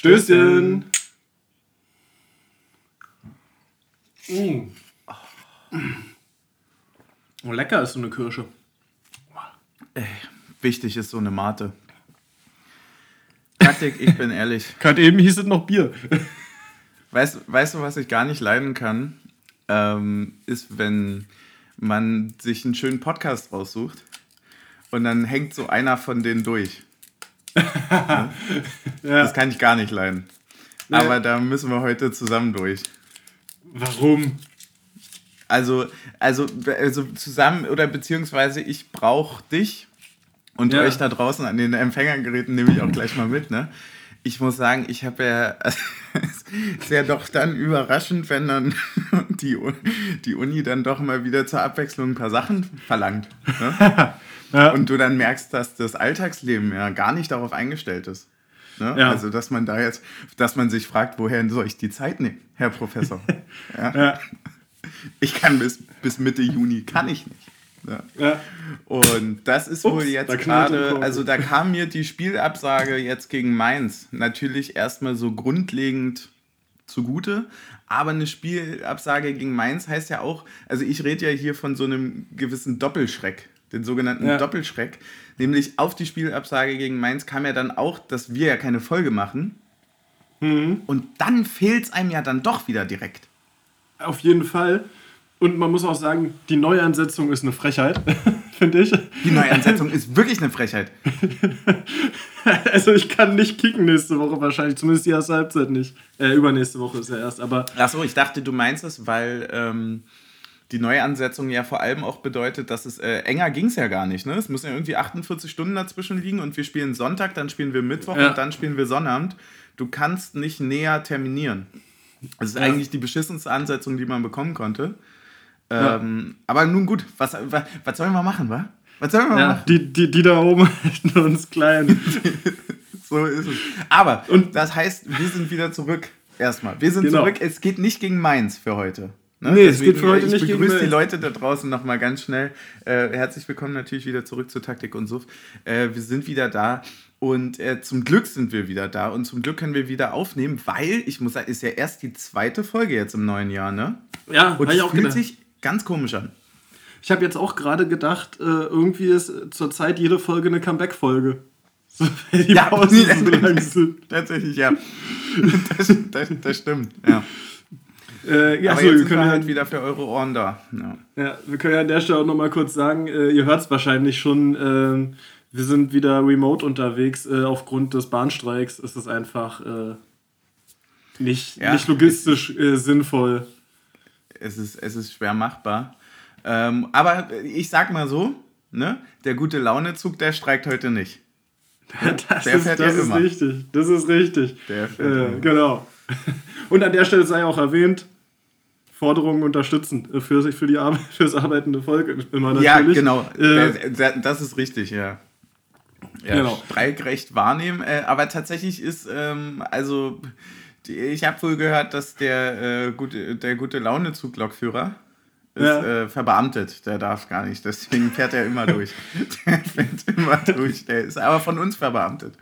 Stößchen. Mm. Oh, lecker ist so eine Kirsche. Ey, wichtig ist so eine Mate. Taktik, ich bin ehrlich. Gerade eben hieß es noch Bier. Weißt, weißt du, was ich gar nicht leiden kann? Ähm, ist, wenn man sich einen schönen Podcast raussucht und dann hängt so einer von denen durch. ja? Das kann ich gar nicht leiden. Nee. Aber da müssen wir heute zusammen durch. Warum? Also, also, also zusammen oder beziehungsweise ich brauche dich und ja. euch da draußen an den Empfängergeräten nehme ich auch gleich mal mit, ne? Ich muss sagen, ich habe ja, ist ja doch dann überraschend, wenn dann die, die Uni dann doch mal wieder zur Abwechslung ein paar Sachen verlangt. Ne? Ja. Und du dann merkst, dass das Alltagsleben ja gar nicht darauf eingestellt ist. Ne? Ja. Also, dass man da jetzt, dass man sich fragt, woher soll ich die Zeit nehmen, Herr Professor? ja. ja. Ich kann bis, bis Mitte Juni, kann ich nicht. Ja. ja. Und das ist Ups, wohl jetzt gerade, also da kam mir die Spielabsage jetzt gegen Mainz natürlich erstmal so grundlegend zugute. Aber eine Spielabsage gegen Mainz heißt ja auch, also ich rede ja hier von so einem gewissen Doppelschreck, den sogenannten ja. Doppelschreck. Nämlich auf die Spielabsage gegen Mainz kam ja dann auch, dass wir ja keine Folge machen. Mhm. Und dann fehlt es einem ja dann doch wieder direkt. Auf jeden Fall. Und man muss auch sagen, die Neuansetzung ist eine Frechheit, finde ich. Die Neuansetzung ist wirklich eine Frechheit. also ich kann nicht kicken nächste Woche wahrscheinlich, zumindest die erste Halbzeit nicht. Äh, übernächste Woche ist ja erst, aber... Achso, ich dachte, du meinst es, weil ähm, die Neuansetzung ja vor allem auch bedeutet, dass es äh, enger ging es ja gar nicht. Ne? Es müssen ja irgendwie 48 Stunden dazwischen liegen und wir spielen Sonntag, dann spielen wir Mittwoch ja. und dann spielen wir Sonnabend. Du kannst nicht näher terminieren. Das ist ja. eigentlich die beschissenste Ansetzung, die man bekommen konnte. Ähm, Aber nun gut, was, was, was sollen wir machen, wa? Was sollen wir ja, machen? Die, die, die da oben halten uns klein. so ist es. Aber, und das heißt, wir sind wieder zurück. Erstmal. Wir sind genau. zurück. Es geht nicht gegen Mainz für heute. Ne? Nee, es geht für heute nicht gegen Ich begrüße die Leute da draußen nochmal ganz schnell. Äh, herzlich willkommen natürlich wieder zurück zu Taktik und Suff. Äh, wir sind wieder da. Und äh, zum Glück sind wir wieder da und zum Glück können wir wieder aufnehmen, weil ich muss sagen, ist ja erst die zweite Folge jetzt im neuen Jahr, ne? Ja, und ich auch fühlt gedacht. sich ganz komisch an. Ich habe jetzt auch gerade gedacht, äh, irgendwie ist zurzeit jede Folge eine Comeback-Folge. So, die ja, Pausen so lang sind. Tatsächlich, ja. Das, das, das stimmt, ja. Äh, ja, Aber so, jetzt wir können halt wieder für eure Ohren da. Ja. ja, wir können ja an der Stelle auch nochmal kurz sagen, äh, ihr hört es wahrscheinlich schon, äh, wir sind wieder remote unterwegs. Äh, aufgrund des Bahnstreiks ist es einfach äh, nicht, ja, nicht logistisch äh, sinnvoll, es ist, es ist schwer machbar. Ähm, aber ich sag mal so, ne, der gute Launezug, der streikt heute nicht. Das der ist, fährt das ja ist immer. richtig. Das ist richtig. Der fährt äh, genau. Und an der Stelle sei auch erwähnt, Forderungen unterstützen für, für die Arbeit, fürs arbeitende Volk immer natürlich. Ja, genau. Äh, das ist richtig, ja. Ja, genau. Streikrecht wahrnehmen. Äh, aber tatsächlich ist, ähm, also ich habe wohl gehört, dass der, äh, gute, der gute Laune-Zuglokführer ist ja. äh, verbeamtet. Der darf gar nicht. Deswegen fährt er immer durch. der fährt immer durch. Der ist aber von uns verbeamtet.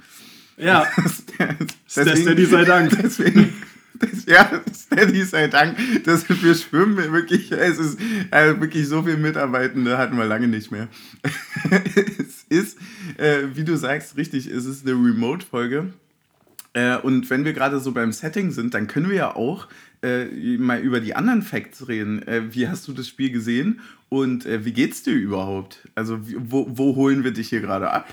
Ja. deswegen, Steady sei Dank. Deswegen, das, ja, Steady sei Dank. Das, wir schwimmen wirklich, es ist also wirklich so viel Mitarbeitende hatten wir lange nicht mehr. es ist, äh, wie du sagst, richtig, es ist eine Remote-Folge. Äh, und wenn wir gerade so beim Setting sind, dann können wir ja auch äh, mal über die anderen Facts reden. Äh, wie hast du das Spiel gesehen und äh, wie geht's dir überhaupt? Also wo, wo holen wir dich hier gerade ab?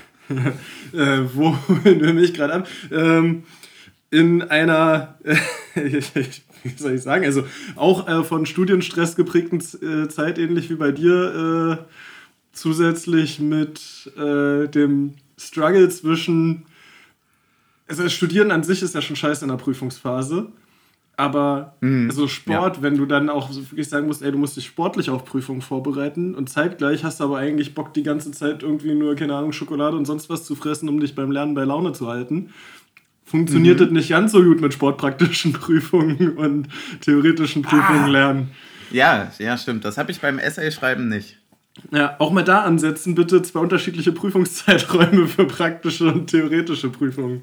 Äh, wo wir mich gerade ab? Ähm, in einer, wie soll ich sagen, also auch äh, von Studienstress geprägten Zeit, ähnlich wie bei dir, zusätzlich mit dem Struggle zwischen also Studieren an sich ist ja schon scheiße in der Prüfungsphase. Aber mhm. also Sport, ja. wenn du dann auch wirklich sagen musst, ey, du musst dich sportlich auf Prüfungen vorbereiten und zeitgleich hast du aber eigentlich Bock, die ganze Zeit irgendwie nur, keine Ahnung, Schokolade und sonst was zu fressen, um dich beim Lernen bei Laune zu halten. Funktioniert mhm. das nicht ganz so gut mit sportpraktischen Prüfungen und theoretischen Prüfungen ah. lernen. Ja, ja, stimmt. Das habe ich beim Essay-Schreiben nicht. Ja, auch mal da ansetzen, bitte zwei unterschiedliche Prüfungszeiträume für praktische und theoretische Prüfungen.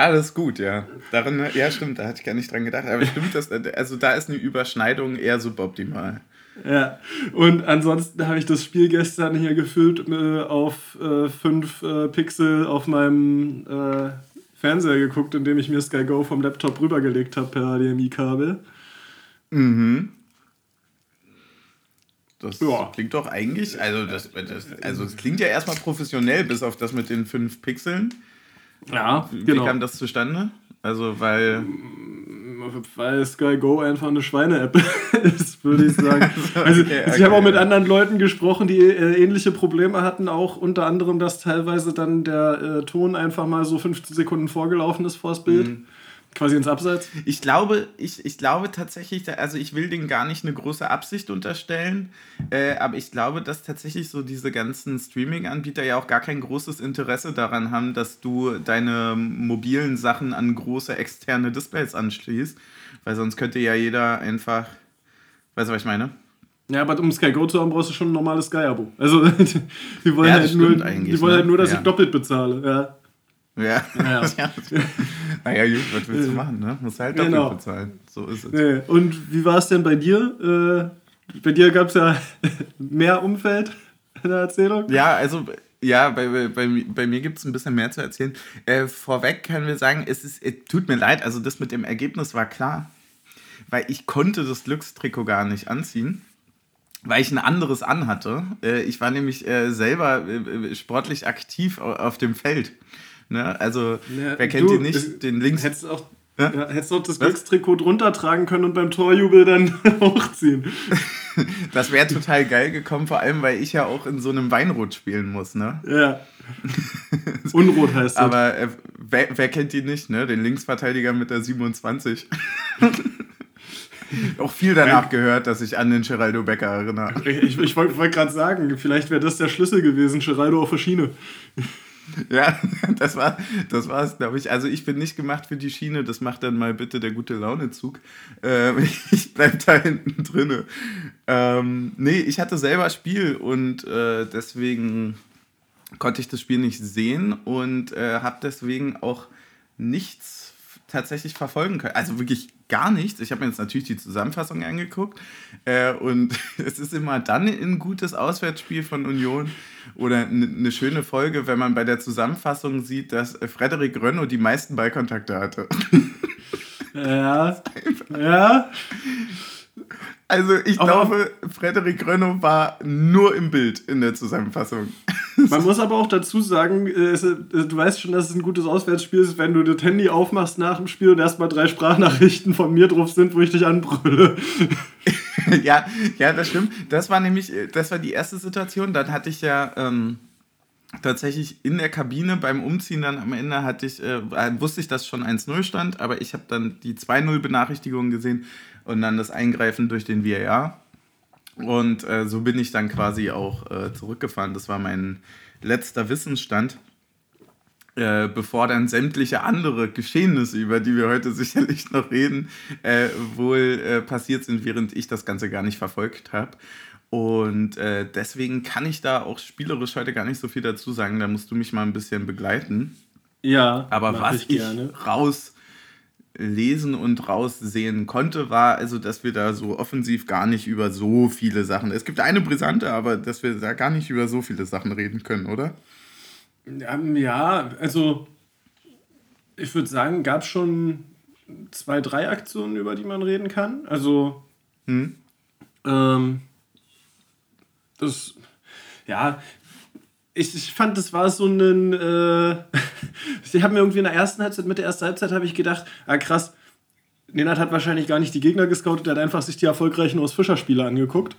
Alles gut, ja. Darin, ja, stimmt, da hatte ich gar nicht dran gedacht. Aber stimmt, das, also da ist eine Überschneidung eher suboptimal. Ja, und ansonsten habe ich das Spiel gestern hier gefüllt äh, auf 5 äh, äh, Pixel auf meinem äh, Fernseher geguckt, indem ich mir Sky Go vom Laptop rübergelegt habe per HDMI-Kabel. Mhm. Das ja. klingt doch eigentlich, also das, das, also das klingt ja erstmal professionell, bis auf das mit den 5 Pixeln. Ja, Wie genau. kam das zustande? Also, weil. Weil Sky Go einfach eine Schweine-App ist, würde ich sagen. also, okay, okay, ich habe auch mit anderen Leuten gesprochen, die äh, ähnliche Probleme hatten, auch unter anderem, dass teilweise dann der äh, Ton einfach mal so 15 Sekunden vorgelaufen ist vors Bild. Mhm. Quasi ins Abseits? Ich glaube, ich, ich glaube tatsächlich, also ich will denen gar nicht eine große Absicht unterstellen, äh, aber ich glaube, dass tatsächlich so diese ganzen Streaming-Anbieter ja auch gar kein großes Interesse daran haben, dass du deine mobilen Sachen an große externe Displays anschließt, weil sonst könnte ja jeder einfach, weißt du, was ich meine? Ja, aber um Sky Go zu haben, brauchst du schon ein normales Sky-Abo. Also, die wollen, ja, halt, nur, die wollen halt nur, dass ja. ich doppelt bezahle. Ja. Ja. ja. naja, gut, was willst du machen, ne? Musst halt doppelt genau. bezahlen. So ist es. Nee. Und wie war es denn bei dir? Äh, bei dir gab es ja mehr Umfeld in der Erzählung. Ja, also ja, bei, bei, bei mir gibt es ein bisschen mehr zu erzählen. Äh, vorweg können wir sagen, es, ist, es tut mir leid, also das mit dem Ergebnis war klar, weil ich konnte das Glückstrikot gar nicht anziehen, weil ich ein anderes anhatte. Äh, ich war nämlich äh, selber äh, sportlich aktiv auf dem Feld. Ne? Also, ja, wer kennt du, ihn nicht? Den links. Hättest auch, ja? Ja, hättest auch das Glückstrikot drunter tragen können und beim Torjubel dann hochziehen. das wäre total geil gekommen, vor allem, weil ich ja auch in so einem Weinrot spielen muss, ne? Ja. Unrot heißt das. Aber äh, wer, wer, kennt ihn nicht, ne? Den Linksverteidiger mit der 27. auch viel danach gehört, dass ich an den Geraldo Becker erinnere. Ich, ich wollte wollt gerade sagen, vielleicht wäre das der Schlüssel gewesen, Geraldo auf der Schiene. Ja, das war das war's, glaube ich. Also ich bin nicht gemacht für die Schiene, das macht dann mal bitte der gute Launezug. Ähm, ich bleib da hinten drinne. Ähm, nee, ich hatte selber Spiel und äh, deswegen konnte ich das Spiel nicht sehen und äh, habe deswegen auch nichts tatsächlich verfolgen können. Also wirklich gar nichts. Ich habe mir jetzt natürlich die Zusammenfassung angeguckt äh, und es ist immer dann ein gutes Auswärtsspiel von Union oder eine schöne Folge, wenn man bei der Zusammenfassung sieht, dass Frederik Rönno die meisten Ballkontakte hatte. Ja. ja. Also ich aber glaube, Frederik Rönno war nur im Bild in der Zusammenfassung. Man muss aber auch dazu sagen, äh, du weißt schon, dass es ein gutes Auswärtsspiel ist, wenn du das Handy aufmachst nach dem Spiel und erstmal drei Sprachnachrichten von mir drauf sind, wo ich dich anbrülle. ja, ja, das stimmt. Das war nämlich, äh, das war die erste Situation. Dann hatte ich ja ähm, tatsächlich in der Kabine beim Umziehen dann am Ende hatte ich, äh, wusste ich, dass schon 1-0 stand, aber ich habe dann die 2-0-Benachrichtigung gesehen und dann das Eingreifen durch den VAR. Und äh, so bin ich dann quasi auch äh, zurückgefahren. Das war mein letzter Wissensstand, äh, bevor dann sämtliche andere Geschehnisse, über die wir heute sicherlich noch reden, äh, wohl äh, passiert sind, während ich das Ganze gar nicht verfolgt habe. Und äh, deswegen kann ich da auch spielerisch heute gar nicht so viel dazu sagen. Da musst du mich mal ein bisschen begleiten. Ja, aber was ich, ich raus lesen und raussehen konnte, war also, dass wir da so offensiv gar nicht über so viele Sachen. Es gibt eine brisante, aber dass wir da gar nicht über so viele Sachen reden können, oder? Ja, also ich würde sagen, gab es schon zwei, drei Aktionen, über die man reden kann. Also hm. ähm, das, ja, ich, ich fand, das war so ein. Äh, ich habe mir irgendwie in der ersten Halbzeit, mit der ersten Halbzeit, habe ich gedacht, ah krass, Nenad hat wahrscheinlich gar nicht die Gegner gescoutet, er hat einfach sich die erfolgreichen Urs Fischer-Spieler angeguckt.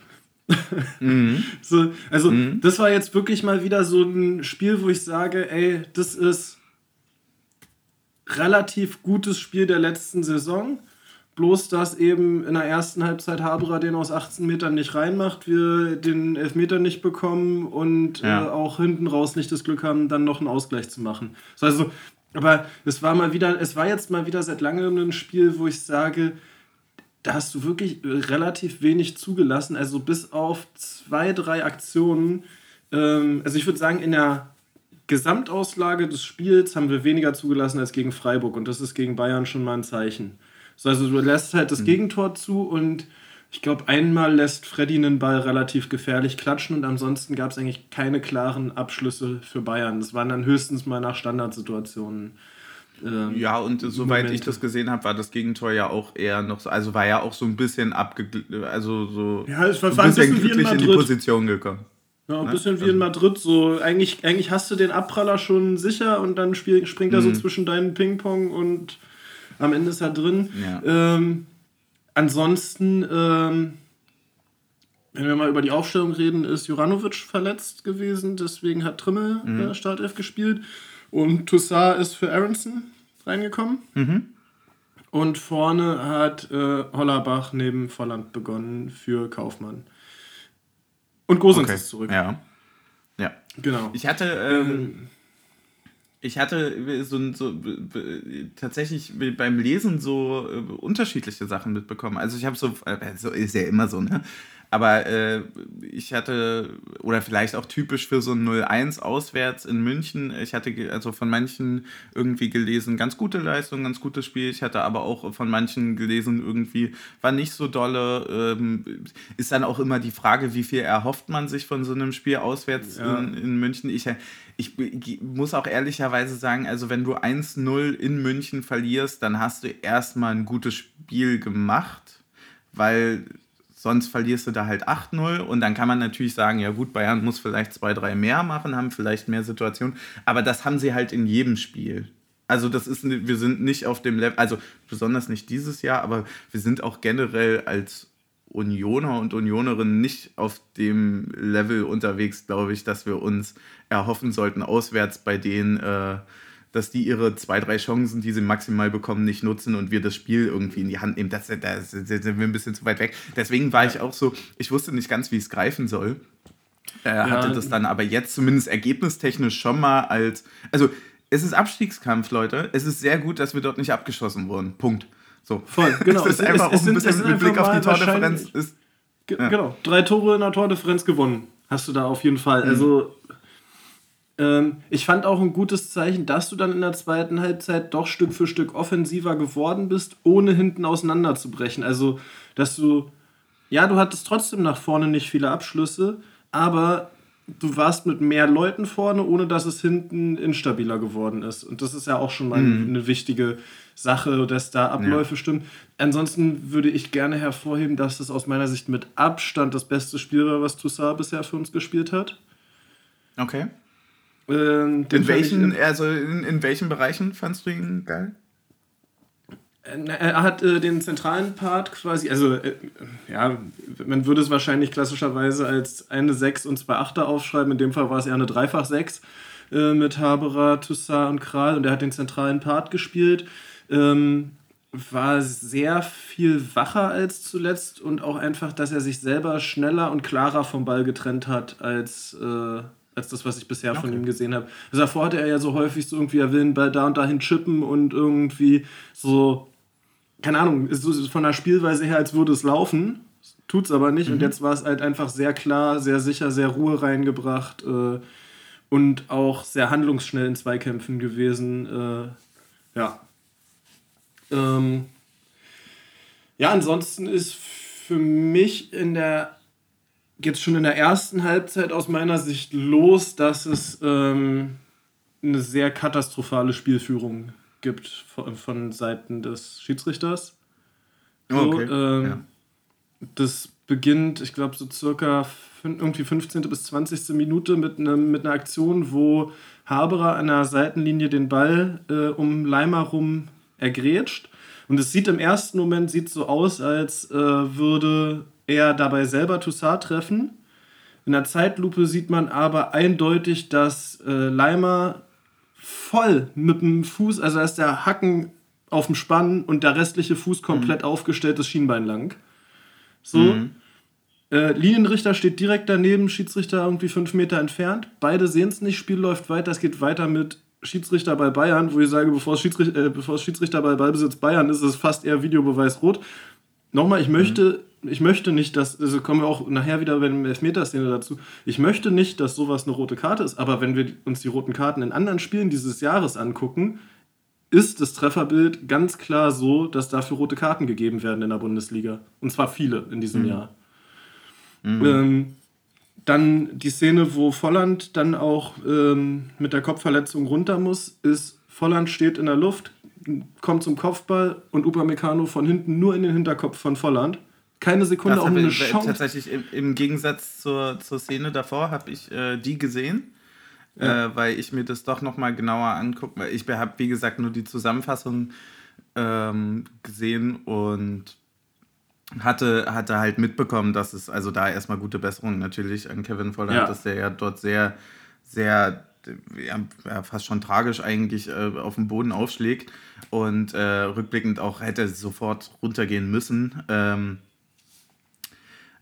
Mhm. so, also, mhm. das war jetzt wirklich mal wieder so ein Spiel, wo ich sage, ey, das ist relativ gutes Spiel der letzten Saison. Bloß, dass eben in der ersten Halbzeit Haberer den aus 18 Metern nicht reinmacht, wir den Elfmeter nicht bekommen und ja. äh, auch hinten raus nicht das Glück haben, dann noch einen Ausgleich zu machen. Also, aber es war mal wieder, es war jetzt mal wieder seit langem ein Spiel, wo ich sage, da hast du wirklich relativ wenig zugelassen. Also bis auf zwei, drei Aktionen. Ähm, also ich würde sagen, in der Gesamtauslage des Spiels haben wir weniger zugelassen als gegen Freiburg und das ist gegen Bayern schon mal ein Zeichen. So, also du lässt halt das mhm. Gegentor zu und ich glaube, einmal lässt Freddy einen Ball relativ gefährlich klatschen und ansonsten gab es eigentlich keine klaren Abschlüsse für Bayern. Das waren dann höchstens mal nach Standardsituationen. Ähm, ja, und soweit Momente. ich das gesehen habe, war das Gegentor ja auch eher noch so, also war ja auch so ein bisschen abge, also so ja, es war, ein bisschen, bisschen glücklich in, in, die Position gekommen. Ja, ein ne? bisschen wie in also Madrid, so eigentlich, eigentlich hast du den Abpraller schon sicher und dann spiel, springt er so mhm. zwischen deinen Ping-Pong und am Ende ist er drin. Ja. Ähm, ansonsten, ähm, wenn wir mal über die Aufstellung reden, ist Juranovic verletzt gewesen, deswegen hat Trimmel mhm. äh, Startelf gespielt. Und Toussaint ist für Aronson reingekommen. Mhm. Und vorne hat äh, Hollerbach neben Volland begonnen für Kaufmann. Und Gosens okay. ist zurück. Ja. Ja. Genau. Ich hatte. Ähm, ich hatte so, so tatsächlich beim Lesen so äh, unterschiedliche Sachen mitbekommen. Also ich habe so, äh, so ist ja immer so, ne? Aber äh, ich hatte, oder vielleicht auch typisch für so ein 0-1 auswärts in München, ich hatte also von manchen irgendwie gelesen, ganz gute Leistung, ganz gutes Spiel. Ich hatte aber auch von manchen gelesen, irgendwie war nicht so dolle. Ähm, ist dann auch immer die Frage, wie viel erhofft man sich von so einem Spiel auswärts ja. in, in München. Ich, ich muss auch ehrlicherweise sagen, also wenn du 1-0 in München verlierst, dann hast du erstmal ein gutes Spiel gemacht, weil sonst verlierst du da halt 8-0 und dann kann man natürlich sagen, ja gut, Bayern muss vielleicht zwei, drei mehr machen, haben vielleicht mehr Situationen, aber das haben sie halt in jedem Spiel. Also das ist, wir sind nicht auf dem Level, also besonders nicht dieses Jahr, aber wir sind auch generell als Unioner und Unionerinnen nicht auf dem Level unterwegs, glaube ich, dass wir uns erhoffen sollten, auswärts bei denen äh, dass die ihre zwei, drei Chancen, die sie maximal bekommen, nicht nutzen und wir das Spiel irgendwie in die Hand nehmen. Da sind wir ein bisschen zu weit weg. Deswegen war ich auch so, ich wusste nicht ganz, wie es greifen soll. Äh, ja. Hatte das dann aber jetzt zumindest ergebnistechnisch schon mal als. Also, es ist Abstiegskampf, Leute. Es ist sehr gut, dass wir dort nicht abgeschossen wurden. Punkt. So. Voll, genau. es ist einfach es, es auch ein bisschen mit Blick auf die Tordifferenz. Ist, ja. Genau, drei Tore in der Tordifferenz gewonnen. Hast du da auf jeden Fall. Mhm. Also ich fand auch ein gutes Zeichen, dass du dann in der zweiten Halbzeit doch Stück für Stück offensiver geworden bist, ohne hinten auseinanderzubrechen. Also, dass du, ja, du hattest trotzdem nach vorne nicht viele Abschlüsse, aber du warst mit mehr Leuten vorne, ohne dass es hinten instabiler geworden ist. Und das ist ja auch schon mal mhm. eine wichtige Sache, dass da Abläufe ja. stimmen. Ansonsten würde ich gerne hervorheben, dass das aus meiner Sicht mit Abstand das beste Spiel war, was Toussaint bisher für uns gespielt hat. Okay. Ähm, in welchen, also in, in welchen Bereichen fandst du ihn geil? Äh, er hat äh, den zentralen Part quasi, also äh, ja, man würde es wahrscheinlich klassischerweise als eine 6 und zwei Achter aufschreiben. In dem Fall war es eher eine Dreifach 6 äh, mit Haberer, Toussaint und Kral und er hat den zentralen Part gespielt. Ähm, war sehr viel wacher als zuletzt und auch einfach, dass er sich selber schneller und klarer vom Ball getrennt hat als, äh, als das, was ich bisher okay. von ihm gesehen habe. Also davor hatte er ja so häufig so irgendwie, er will einen Ball da und dahin chippen und irgendwie so, keine Ahnung, ist so von der Spielweise her, als würde es laufen, tut es aber nicht. Mhm. Und jetzt war es halt einfach sehr klar, sehr sicher, sehr Ruhe reingebracht äh, und auch sehr handlungsschnell in Zweikämpfen gewesen. Äh, ja. Ähm, ja, ansonsten ist für mich in der jetzt schon in der ersten Halbzeit aus meiner Sicht los, dass es ähm, eine sehr katastrophale Spielführung gibt von, von Seiten des Schiedsrichters. So, okay. ähm, ja. Das beginnt, ich glaube, so circa irgendwie 15. bis 20. Minute mit, ne, mit einer Aktion, wo Haberer an der Seitenlinie den Ball äh, um Leimer rum ergrätscht. Und es sieht im ersten Moment sieht so aus, als äh, würde er dabei selber Toussaint treffen. In der Zeitlupe sieht man aber eindeutig, dass äh, Leimer voll mit dem Fuß, also da ist der Hacken auf dem Spann und der restliche Fuß komplett mhm. aufgestellt, das Schienbein lang. So. Mhm. Äh, Linienrichter steht direkt daneben, Schiedsrichter irgendwie fünf Meter entfernt. Beide sehen es nicht, Spiel läuft weiter. Es geht weiter mit Schiedsrichter bei Bayern, wo ich sage, bevor es Schiedsrichter, äh, bevor es Schiedsrichter bei Ballbesitz Bayern ist, ist es fast eher Videobeweis rot. Nochmal, ich möchte ich möchte nicht, dass, also kommen wir auch nachher wieder bei der Elfmeterszene dazu, ich möchte nicht, dass sowas eine rote Karte ist, aber wenn wir uns die roten Karten in anderen Spielen dieses Jahres angucken, ist das Trefferbild ganz klar so, dass dafür rote Karten gegeben werden in der Bundesliga. Und zwar viele in diesem mhm. Jahr. Mhm. Ähm, dann die Szene, wo Volland dann auch ähm, mit der Kopfverletzung runter muss, ist, Volland steht in der Luft, kommt zum Kopfball und Upamecano von hinten nur in den Hinterkopf von Volland. Keine Sekunde auch eine Chance. Tatsächlich im, im, Gegensatz zur, zur Szene davor habe ich äh, die gesehen, ja. äh, weil ich mir das doch nochmal genauer angucke. Ich habe, wie gesagt, nur die Zusammenfassung ähm, gesehen und hatte, hatte halt mitbekommen, dass es also da erstmal gute Besserung natürlich an Kevin Volland, ja. dass der ja dort sehr, sehr ja, fast schon tragisch eigentlich äh, auf dem Boden aufschlägt und äh, rückblickend auch hätte sofort runtergehen müssen. Ähm,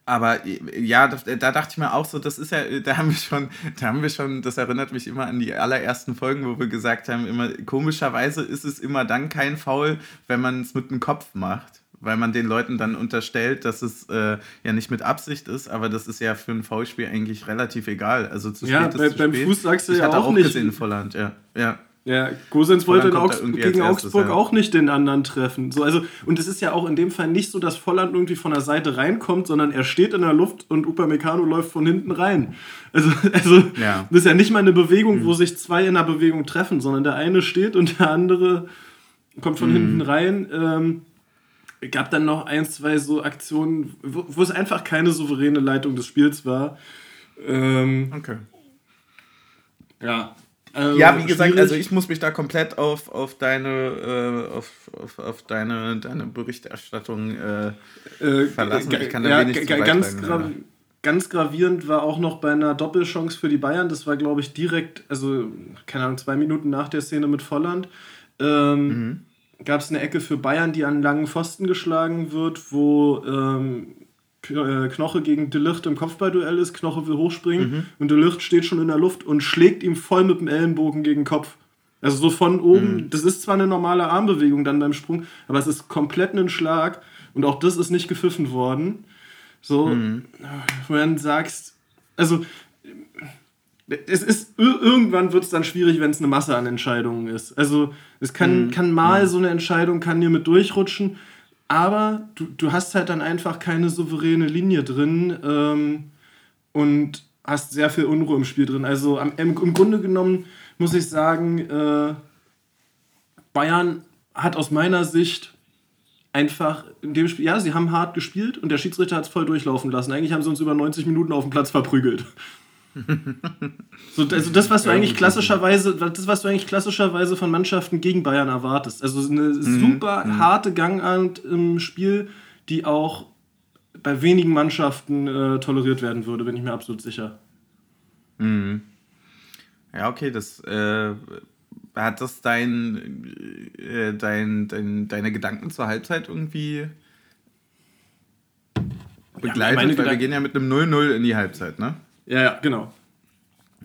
aber ja, da, da, dachte ich mir auch so, das ist ja, da haben wir schon, da haben wir schon, das erinnert mich immer an die allerersten Folgen, wo wir gesagt haben, immer komischerweise ist es immer dann kein Foul, wenn man es mit dem Kopf macht weil man den Leuten dann unterstellt, dass es äh, ja nicht mit Absicht ist, aber das ist ja für ein Foulspiel eigentlich relativ egal. Also zu ja, spät bei, ist zu beim spät. Fuß sagst du ich ja auch, auch nicht. gesehen Volland, ja. ja. Ja, Gosens wollte Augs gegen Augsburg ja. auch nicht den anderen treffen. So, also, und es ist ja auch in dem Fall nicht so, dass Volland irgendwie von der Seite reinkommt, sondern er steht in der Luft und Upamecano läuft von hinten rein. Also, also ja. das ist ja nicht mal eine Bewegung, mhm. wo sich zwei in der Bewegung treffen, sondern der eine steht und der andere kommt von mhm. hinten rein. Ähm, gab dann noch ein, zwei so Aktionen, wo, wo es einfach keine souveräne Leitung des Spiels war. Ähm, okay. Ja. Also ja, wie gesagt, schwierig. also ich muss mich da komplett auf, auf deine, äh, auf, auf, auf deine, deine Berichterstattung äh, äh, verlassen. Ich kann da ja, wenig ganz, gra ganz gravierend war auch noch bei einer Doppelchance für die Bayern. Das war, glaube ich, direkt, also keine Ahnung, zwei Minuten nach der Szene mit Volland. Ähm, mhm gab es eine Ecke für Bayern, die an langen Pfosten geschlagen wird, wo ähm, äh, Knoche gegen Delicht im Kopfballduell ist. Knoche will hochspringen mhm. und Delicht steht schon in der Luft und schlägt ihm voll mit dem Ellenbogen gegen den Kopf. Also so von oben, mhm. das ist zwar eine normale Armbewegung dann beim Sprung, aber es ist komplett ein Schlag und auch das ist nicht gepfiffen worden. So, mhm. wo du dann sagst, also es ist irgendwann wird es dann schwierig, wenn es eine Masse an Entscheidungen ist. Also es kann, mhm. kann mal mhm. so eine Entscheidung kann dir mit durchrutschen, aber du, du hast halt dann einfach keine souveräne Linie drin ähm, und hast sehr viel Unruhe im Spiel drin. Also am, im, im Grunde genommen muss ich sagen, äh, Bayern hat aus meiner Sicht einfach in dem Spiel, ja, sie haben hart gespielt und der Schiedsrichter hat es voll durchlaufen lassen. Eigentlich haben sie uns über 90 Minuten auf dem Platz verprügelt. so, also das, was du eigentlich klassischerweise, das, was du eigentlich klassischerweise von Mannschaften gegen Bayern erwartest. Also eine mhm. super mhm. harte Gangart im Spiel, die auch bei wenigen Mannschaften äh, toleriert werden würde, bin ich mir absolut sicher. Mhm. Ja, okay, das äh, hat das dein, äh, dein, dein, deine Gedanken zur Halbzeit irgendwie begleitet? Ja, weil wir gehen ja mit einem 0-0 in die Halbzeit, ne? Ja, ja, genau.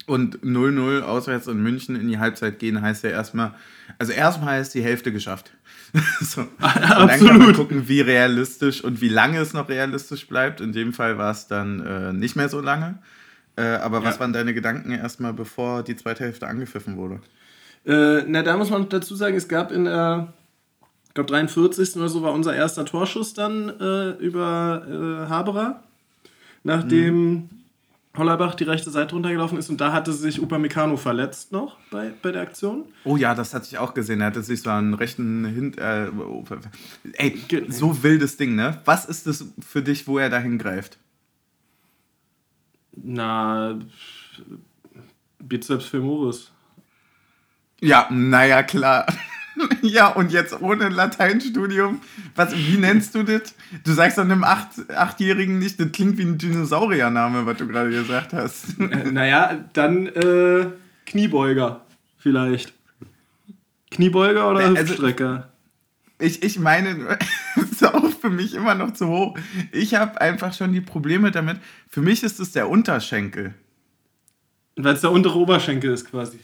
Und 0-0 auswärts in München in die Halbzeit gehen heißt ja erstmal, also erstmal ist die Hälfte geschafft. so. Und Absolut. dann kann man gucken, wie realistisch und wie lange es noch realistisch bleibt. In dem Fall war es dann äh, nicht mehr so lange. Äh, aber ja. was waren deine Gedanken erstmal, bevor die zweite Hälfte angepfiffen wurde? Äh, na, da muss man dazu sagen, es gab in der, ich glaube, 43. oder so war unser erster Torschuss dann äh, über äh, Haberer. Nachdem. Mhm Hollerbach die rechte Seite runtergelaufen ist und da hatte sich Upamecano verletzt noch bei, bei der Aktion. Oh ja, das hatte ich auch gesehen. Er hatte sich so einen rechten Hin äh, Ey, so wildes Ding, ne? Was ist das für dich, wo er da hingreift? Na, Bizeps femoris. Ja, naja, klar. ja, und jetzt ohne Lateinstudium. Was, wie nennst du das? Du sagst doch einem Acht, Achtjährigen nicht, das klingt wie ein Dinosauriername, was du gerade gesagt hast. äh, naja, dann äh, Kniebeuger vielleicht. Kniebeuger oder also, Hüftstrecker? Ich, ich meine, ist auch für mich immer noch zu hoch. Ich habe einfach schon die Probleme damit. Für mich ist es der Unterschenkel. Weil es der untere Oberschenkel ist quasi.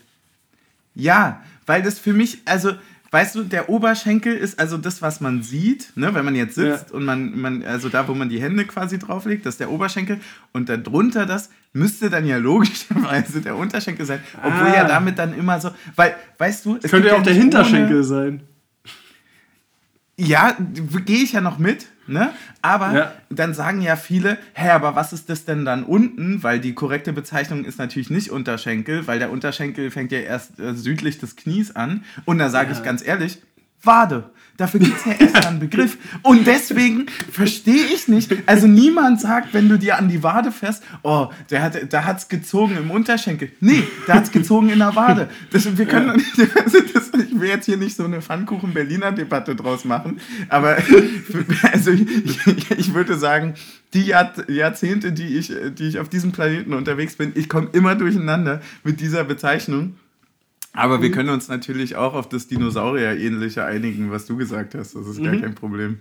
Ja, weil das für mich, also weißt du, der Oberschenkel ist also das, was man sieht, ne, wenn man jetzt sitzt ja. und man, man, also da, wo man die Hände quasi drauflegt, das ist der Oberschenkel und darunter das müsste dann ja logischerweise der Unterschenkel sein, obwohl ah. ja damit dann immer so, weil, weißt du, es könnte ja auch der Hinterschenkel ohne, sein. Ja, gehe ich ja noch mit, ne? Aber ja. dann sagen ja viele, hä, aber was ist das denn dann unten? Weil die korrekte Bezeichnung ist natürlich nicht Unterschenkel, weil der Unterschenkel fängt ja erst äh, südlich des Knies an. Und da sage ja. ich ganz ehrlich, Wade. Dafür gibt es ja erst einen Begriff. Und deswegen verstehe ich nicht. Also niemand sagt, wenn du dir an die Wade fährst, oh, der hat, da hat es gezogen im Unterschenkel. Nee, da hat es gezogen in der Wade. Das, wir können ja. nicht, das, ich will jetzt hier nicht so eine Pfannkuchen-Berliner-Debatte draus machen. Aber also ich, ich, ich würde sagen, die Jahr, Jahrzehnte, die ich, die ich auf diesem Planeten unterwegs bin, ich komme immer durcheinander mit dieser Bezeichnung. Aber mhm. wir können uns natürlich auch auf das Dinosaurier-ähnliche einigen, was du gesagt hast. Das ist mhm. gar kein Problem.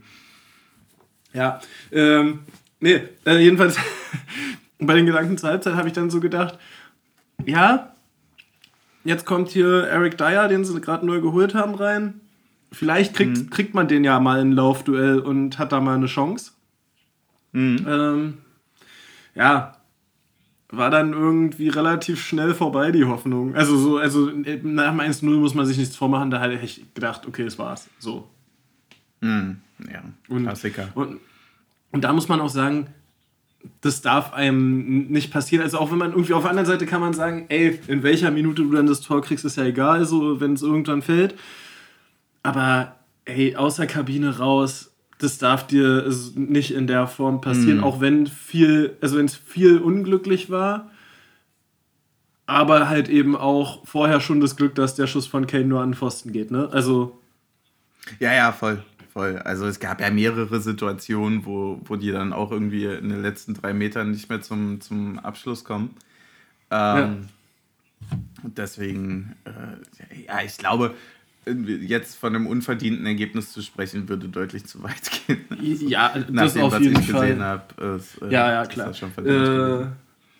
Ja, ähm, nee, äh, jedenfalls bei den Gedanken zur Halbzeit habe ich dann so gedacht, ja, jetzt kommt hier Eric Dyer, den sie gerade neu geholt haben, rein. Vielleicht kriegt, mhm. kriegt man den ja mal in Laufduell und hat da mal eine Chance. Mhm. Ähm, ja, war dann irgendwie relativ schnell vorbei, die Hoffnung. Also so, also nach dem 1-0 muss man sich nichts vormachen, da hätte ich gedacht, okay, das war's. So. Mm, ja, und, Klassiker. Und, und da muss man auch sagen, das darf einem nicht passieren. Also auch wenn man irgendwie auf der anderen Seite kann man sagen, ey, in welcher Minute du dann das Tor kriegst, ist ja egal, so wenn es irgendwann fällt. Aber ey, aus der Kabine raus, das darf dir nicht in der Form passieren, mhm. auch wenn viel, also wenn es viel unglücklich war, aber halt eben auch vorher schon das Glück, dass der Schuss von Kane nur an den Pfosten geht, ne? Also. Ja, ja, voll. Voll. Also es gab ja mehrere Situationen, wo, wo die dann auch irgendwie in den letzten drei Metern nicht mehr zum, zum Abschluss kommen. Ähm, ja. Deswegen, äh, ja, ich glaube, jetzt von einem unverdienten Ergebnis zu sprechen, würde deutlich zu weit gehen. Ja, das dem, auf jeden Fall. Hab, ist, äh, ja, ja, klar. Äh,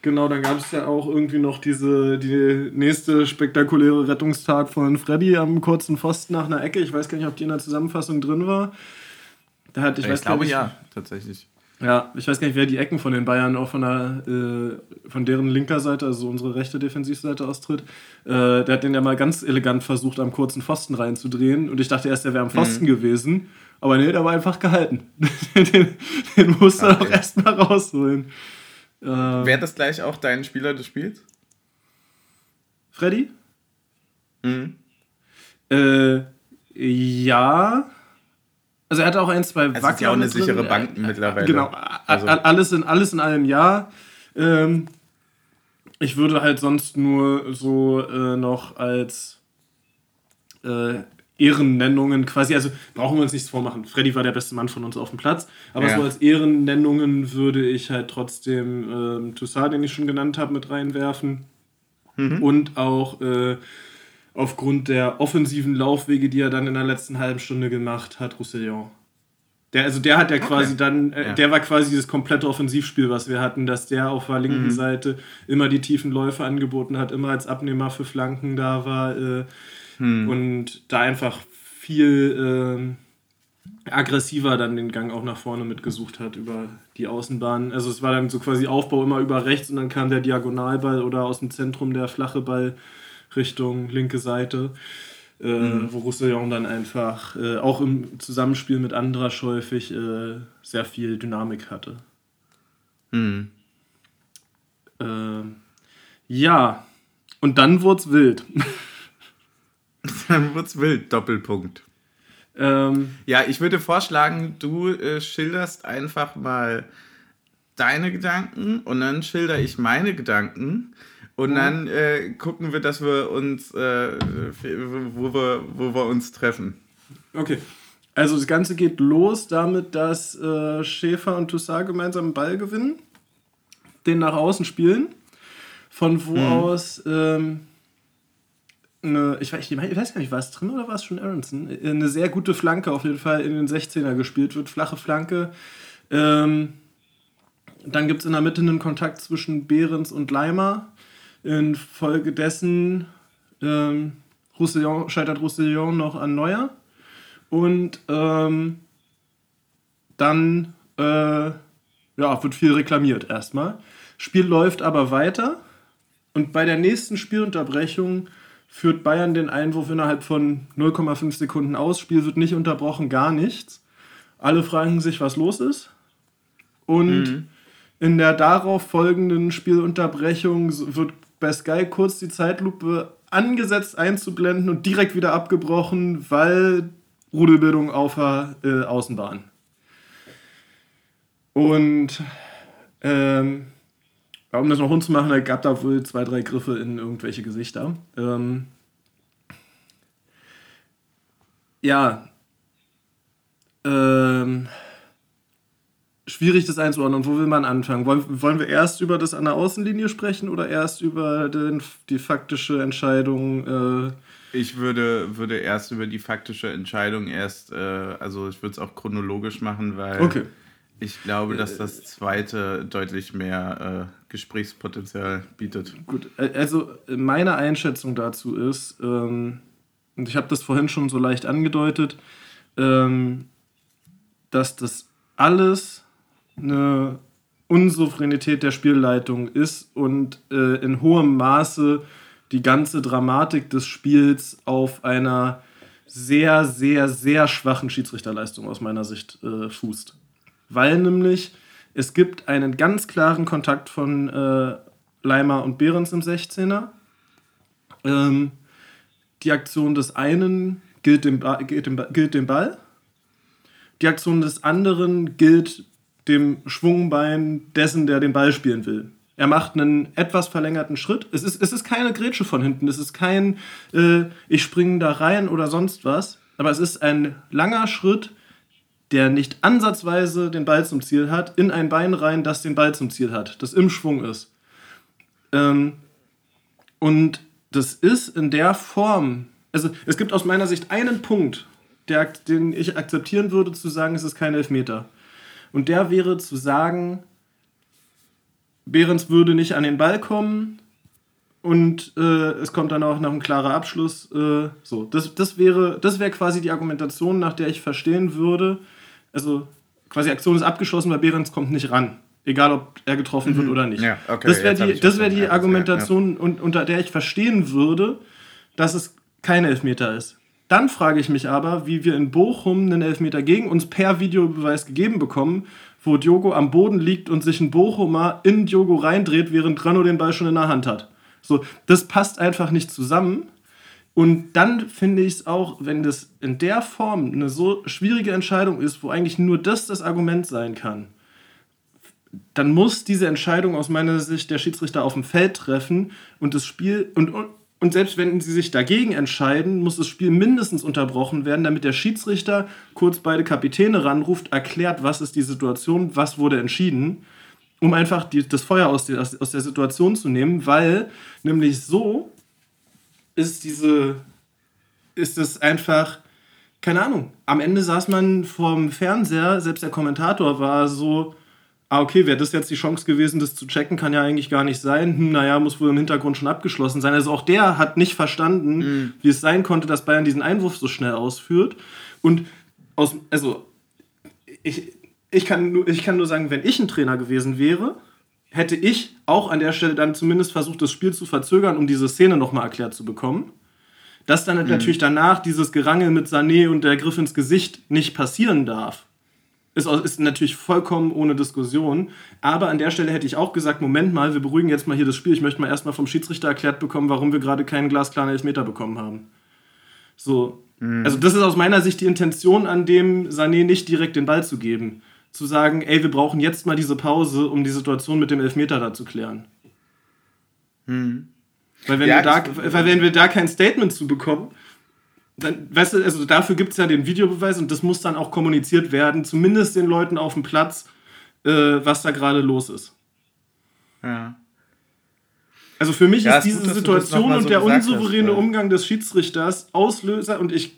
genau, dann gab es ja auch irgendwie noch diese die nächste spektakuläre Rettungstat von Freddy am kurzen Pfosten nach einer Ecke. Ich weiß gar nicht, ob die in der Zusammenfassung drin war. Da hat, ich, ich glaube nicht, ja, tatsächlich. Ja, ich weiß gar nicht, wer die Ecken von den Bayern auch von, der, äh, von deren linker Seite, also unsere rechte Defensivseite austritt. Äh, der hat den ja mal ganz elegant versucht, am kurzen Pfosten reinzudrehen. Und ich dachte erst, der wäre am Pfosten mhm. gewesen. Aber nee, der war einfach gehalten. den, den musste er okay. auch erstmal rausholen. Äh, Wäre das gleich auch dein Spieler des Spiels? Freddy? Mhm. Äh, ja. Also er hatte auch ein, zwei Es ist ja auch eine drin. sichere Bank mittlerweile. Genau, also. alles, in, alles in einem Jahr. Ähm, ich würde halt sonst nur so äh, noch als äh, Ehrennennungen quasi, also brauchen wir uns nichts vormachen. Freddy war der beste Mann von uns auf dem Platz, aber ja. so als Ehrennennungen würde ich halt trotzdem ähm, Toussaint, den ich schon genannt habe, mit reinwerfen. Mhm. Und auch äh, aufgrund der offensiven Laufwege, die er dann in der letzten halben Stunde gemacht hat, Roussillon. Der, also der hat ja okay. quasi dann, äh, ja. der war quasi das komplette Offensivspiel, was wir hatten, dass der auf der linken mhm. Seite immer die tiefen Läufe angeboten hat, immer als Abnehmer für Flanken da war äh, mhm. und da einfach viel äh, aggressiver dann den Gang auch nach vorne mitgesucht hat über die Außenbahn. Also es war dann so quasi Aufbau immer über rechts und dann kam der Diagonalball oder aus dem Zentrum der flache Ball Richtung linke Seite. Äh, mhm. wo Roussillon dann einfach äh, auch im Zusammenspiel mit Andrasch häufig äh, sehr viel Dynamik hatte. Mhm. Äh, ja, und dann wurde es wild. dann wurde es wild, Doppelpunkt. Ähm, ja, ich würde vorschlagen, du äh, schilderst einfach mal deine Gedanken und dann schilder ich meine Gedanken. Und dann äh, gucken wir, dass wir uns, äh, wo, wir, wo wir uns treffen. Okay. Also das Ganze geht los damit, dass äh, Schäfer und Toussaint gemeinsam einen Ball gewinnen, den nach außen spielen, von wo mhm. aus ähm, eine, ich, weiß, ich weiß gar nicht, war es drin oder war es schon Aronson? Eine sehr gute Flanke auf jeden Fall in den 16er gespielt wird, flache Flanke. Ähm, dann gibt es in der Mitte einen Kontakt zwischen Behrens und Leimer Infolgedessen ähm, Roussillon, scheitert Roussillon noch an Neuer. Und ähm, dann äh, ja, wird viel reklamiert erstmal. Spiel läuft aber weiter. Und bei der nächsten Spielunterbrechung führt Bayern den Einwurf innerhalb von 0,5 Sekunden aus. Spiel wird nicht unterbrochen, gar nichts. Alle fragen sich, was los ist. Und mhm. in der darauf folgenden Spielunterbrechung wird bei Sky kurz die Zeitlupe angesetzt einzublenden und direkt wieder abgebrochen, weil Rudelbildung auf der äh, Außenbahn. Und ähm, um das noch rund zu machen, da gab da wohl zwei, drei Griffe in irgendwelche Gesichter. Ähm, ja. Ähm, schwierig das einzuordnen. Wo will man anfangen? Wollen, wollen wir erst über das an der Außenlinie sprechen oder erst über den, die faktische Entscheidung? Äh, ich würde, würde erst über die faktische Entscheidung erst, äh, also ich würde es auch chronologisch machen, weil okay. ich glaube, dass das zweite deutlich mehr äh, Gesprächspotenzial bietet. Gut, äh, also meine Einschätzung dazu ist, ähm, und ich habe das vorhin schon so leicht angedeutet, ähm, dass das alles eine Unsouveränität der Spielleitung ist und äh, in hohem Maße die ganze Dramatik des Spiels auf einer sehr, sehr, sehr schwachen Schiedsrichterleistung aus meiner Sicht äh, fußt. Weil nämlich es gibt einen ganz klaren Kontakt von äh, Leimer und Behrens im 16er. Ähm, die Aktion des einen gilt dem, gilt, dem, gilt dem Ball. Die Aktion des anderen gilt dem Schwungbein dessen, der den Ball spielen will. Er macht einen etwas verlängerten Schritt. Es ist, es ist keine Grätsche von hinten. Es ist kein, äh, ich springe da rein oder sonst was. Aber es ist ein langer Schritt, der nicht ansatzweise den Ball zum Ziel hat, in ein Bein rein, das den Ball zum Ziel hat, das im Schwung ist. Ähm, und das ist in der Form, also es gibt aus meiner Sicht einen Punkt, der, den ich akzeptieren würde, zu sagen, es ist kein Elfmeter. Und der wäre zu sagen, Behrens würde nicht an den Ball kommen und äh, es kommt dann auch noch ein klarer Abschluss. Äh, so, das, das wäre das wäre quasi die Argumentation, nach der ich verstehen würde. Also quasi Aktion ist abgeschlossen, weil Behrens kommt nicht ran. Egal, ob er getroffen wird mhm. oder nicht. Ja, okay, das wäre die, das wär die Argumentation, ja. unter der ich verstehen würde, dass es kein Elfmeter ist. Dann frage ich mich aber, wie wir in Bochum einen Elfmeter gegen uns per Videobeweis gegeben bekommen, wo Diogo am Boden liegt und sich ein Bochumer in Diogo reindreht, während Grano den Ball schon in der Hand hat. So, das passt einfach nicht zusammen. Und dann finde ich es auch, wenn das in der Form eine so schwierige Entscheidung ist, wo eigentlich nur das das Argument sein kann, dann muss diese Entscheidung aus meiner Sicht der Schiedsrichter auf dem Feld treffen und das Spiel und, und und selbst wenn sie sich dagegen entscheiden, muss das Spiel mindestens unterbrochen werden, damit der Schiedsrichter kurz beide Kapitäne ranruft, erklärt, was ist die Situation, was wurde entschieden, um einfach die, das Feuer aus, die, aus der Situation zu nehmen, weil nämlich so ist diese, ist es einfach, keine Ahnung, am Ende saß man vorm Fernseher, selbst der Kommentator war so, ah, okay, wäre das jetzt die Chance gewesen, das zu checken, kann ja eigentlich gar nicht sein. Hm, naja, muss wohl im Hintergrund schon abgeschlossen sein. Also auch der hat nicht verstanden, mhm. wie es sein konnte, dass Bayern diesen Einwurf so schnell ausführt. Und aus, also, ich, ich, kann nur, ich kann nur sagen, wenn ich ein Trainer gewesen wäre, hätte ich auch an der Stelle dann zumindest versucht, das Spiel zu verzögern, um diese Szene nochmal erklärt zu bekommen. Dass dann mhm. natürlich danach dieses Gerangel mit Sané und der Griff ins Gesicht nicht passieren darf. Ist, ist natürlich vollkommen ohne Diskussion. Aber an der Stelle hätte ich auch gesagt: Moment mal, wir beruhigen jetzt mal hier das Spiel. Ich möchte mal erstmal vom Schiedsrichter erklärt bekommen, warum wir gerade keinen glasklaren Elfmeter bekommen haben. So. Mhm. Also, das ist aus meiner Sicht die Intention, an dem Sané nicht direkt den Ball zu geben. Zu sagen: Ey, wir brauchen jetzt mal diese Pause, um die Situation mit dem Elfmeter da zu klären. Mhm. Weil, wenn, ja, wir da, weil wenn wir da kein Statement zu bekommen, dann, weißt du, also dafür gibt es ja den Videobeweis und das muss dann auch kommuniziert werden, zumindest den Leuten auf dem Platz, äh, was da gerade los ist. Ja. Also für mich ja, ist diese gut, Situation und so der unsouveräne hast, Umgang des Schiedsrichters Auslöser und ich,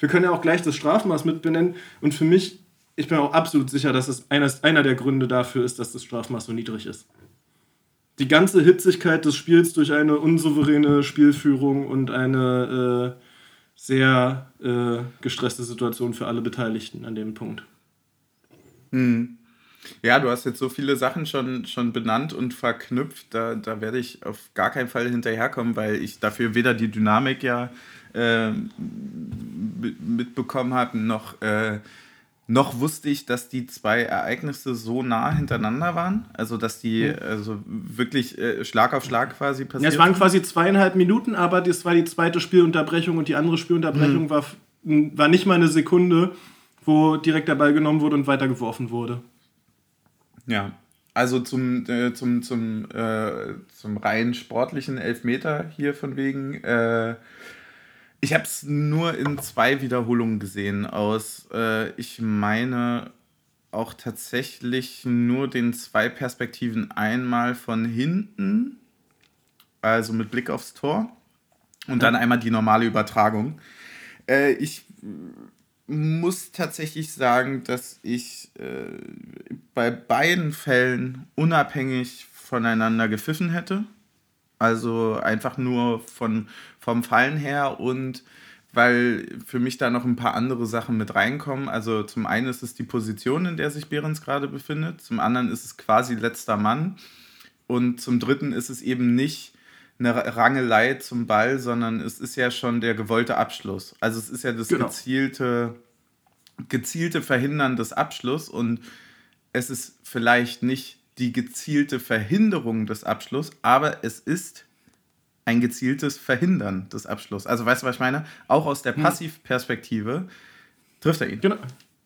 wir können ja auch gleich das Strafmaß mit benennen und für mich, ich bin auch absolut sicher, dass es einer, einer der Gründe dafür ist, dass das Strafmaß so niedrig ist. die ganze Hitzigkeit des Spiels durch eine unsouveräne Spielführung und eine äh, sehr äh, gestresste Situation für alle Beteiligten an dem Punkt. Hm. Ja, du hast jetzt so viele Sachen schon, schon benannt und verknüpft. Da, da werde ich auf gar keinen Fall hinterherkommen, weil ich dafür weder die Dynamik ja äh, mitbekommen habe, noch, äh, noch wusste ich, dass die zwei Ereignisse so nah hintereinander waren. Also, dass die also wirklich äh, Schlag auf Schlag quasi passiert Ja, es waren quasi zweieinhalb Minuten, aber das war die zweite Spielunterbrechung und die andere Spielunterbrechung mhm. war, war nicht mal eine Sekunde, wo direkt der Ball genommen wurde und weitergeworfen wurde. Ja, also zum, äh, zum, zum, äh, zum rein sportlichen Elfmeter hier von wegen. Äh, ich habe es nur in zwei Wiederholungen gesehen aus, äh, ich meine, auch tatsächlich nur den zwei Perspektiven. Einmal von hinten, also mit Blick aufs Tor, und dann einmal die normale Übertragung. Äh, ich muss tatsächlich sagen, dass ich äh, bei beiden Fällen unabhängig voneinander gepfiffen hätte. Also einfach nur von, vom Fallen her und weil für mich da noch ein paar andere Sachen mit reinkommen. Also zum einen ist es die Position, in der sich Behrens gerade befindet, zum anderen ist es quasi letzter Mann und zum dritten ist es eben nicht eine Rangelei zum Ball, sondern es ist ja schon der gewollte Abschluss. Also es ist ja das genau. gezielte, gezielte Verhindern des Abschlusses und es ist vielleicht nicht die gezielte Verhinderung des Abschlusses, aber es ist ein gezieltes Verhindern des Abschlusses. Also weißt du, was ich meine? Auch aus der hm. Passivperspektive trifft er ihn. Genau.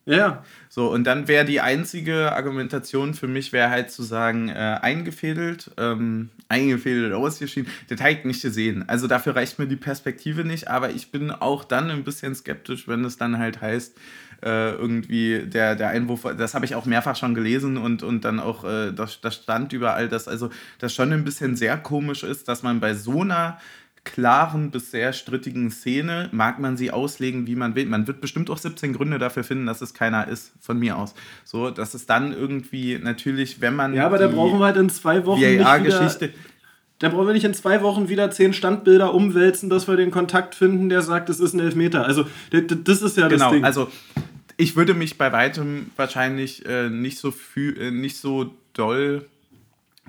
Ja. So, und dann wäre die einzige Argumentation für mich, wäre halt zu sagen, äh, eingefädelt, ähm, eingefädelt ausgeschieden, der Teig nicht gesehen. Also dafür reicht mir die Perspektive nicht, aber ich bin auch dann ein bisschen skeptisch, wenn es dann halt heißt, äh, irgendwie der, der Einwurf, das habe ich auch mehrfach schon gelesen und, und dann auch, äh, das, das stand überall, dass also das schon ein bisschen sehr komisch ist, dass man bei so einer klaren bis sehr strittigen Szene mag man sie auslegen, wie man will. Man wird bestimmt auch 17 Gründe dafür finden, dass es keiner ist, von mir aus. So, dass es dann irgendwie natürlich, wenn man. Ja, aber da brauchen wir halt in zwei Wochen. VAR-Geschichte. Da brauchen wir nicht in zwei Wochen wieder zehn Standbilder umwälzen, dass wir den Kontakt finden, der sagt, es ist ein Elfmeter. Also, das ist ja das genau, Ding. Also, ich würde mich bei weitem wahrscheinlich äh, nicht, so äh, nicht so doll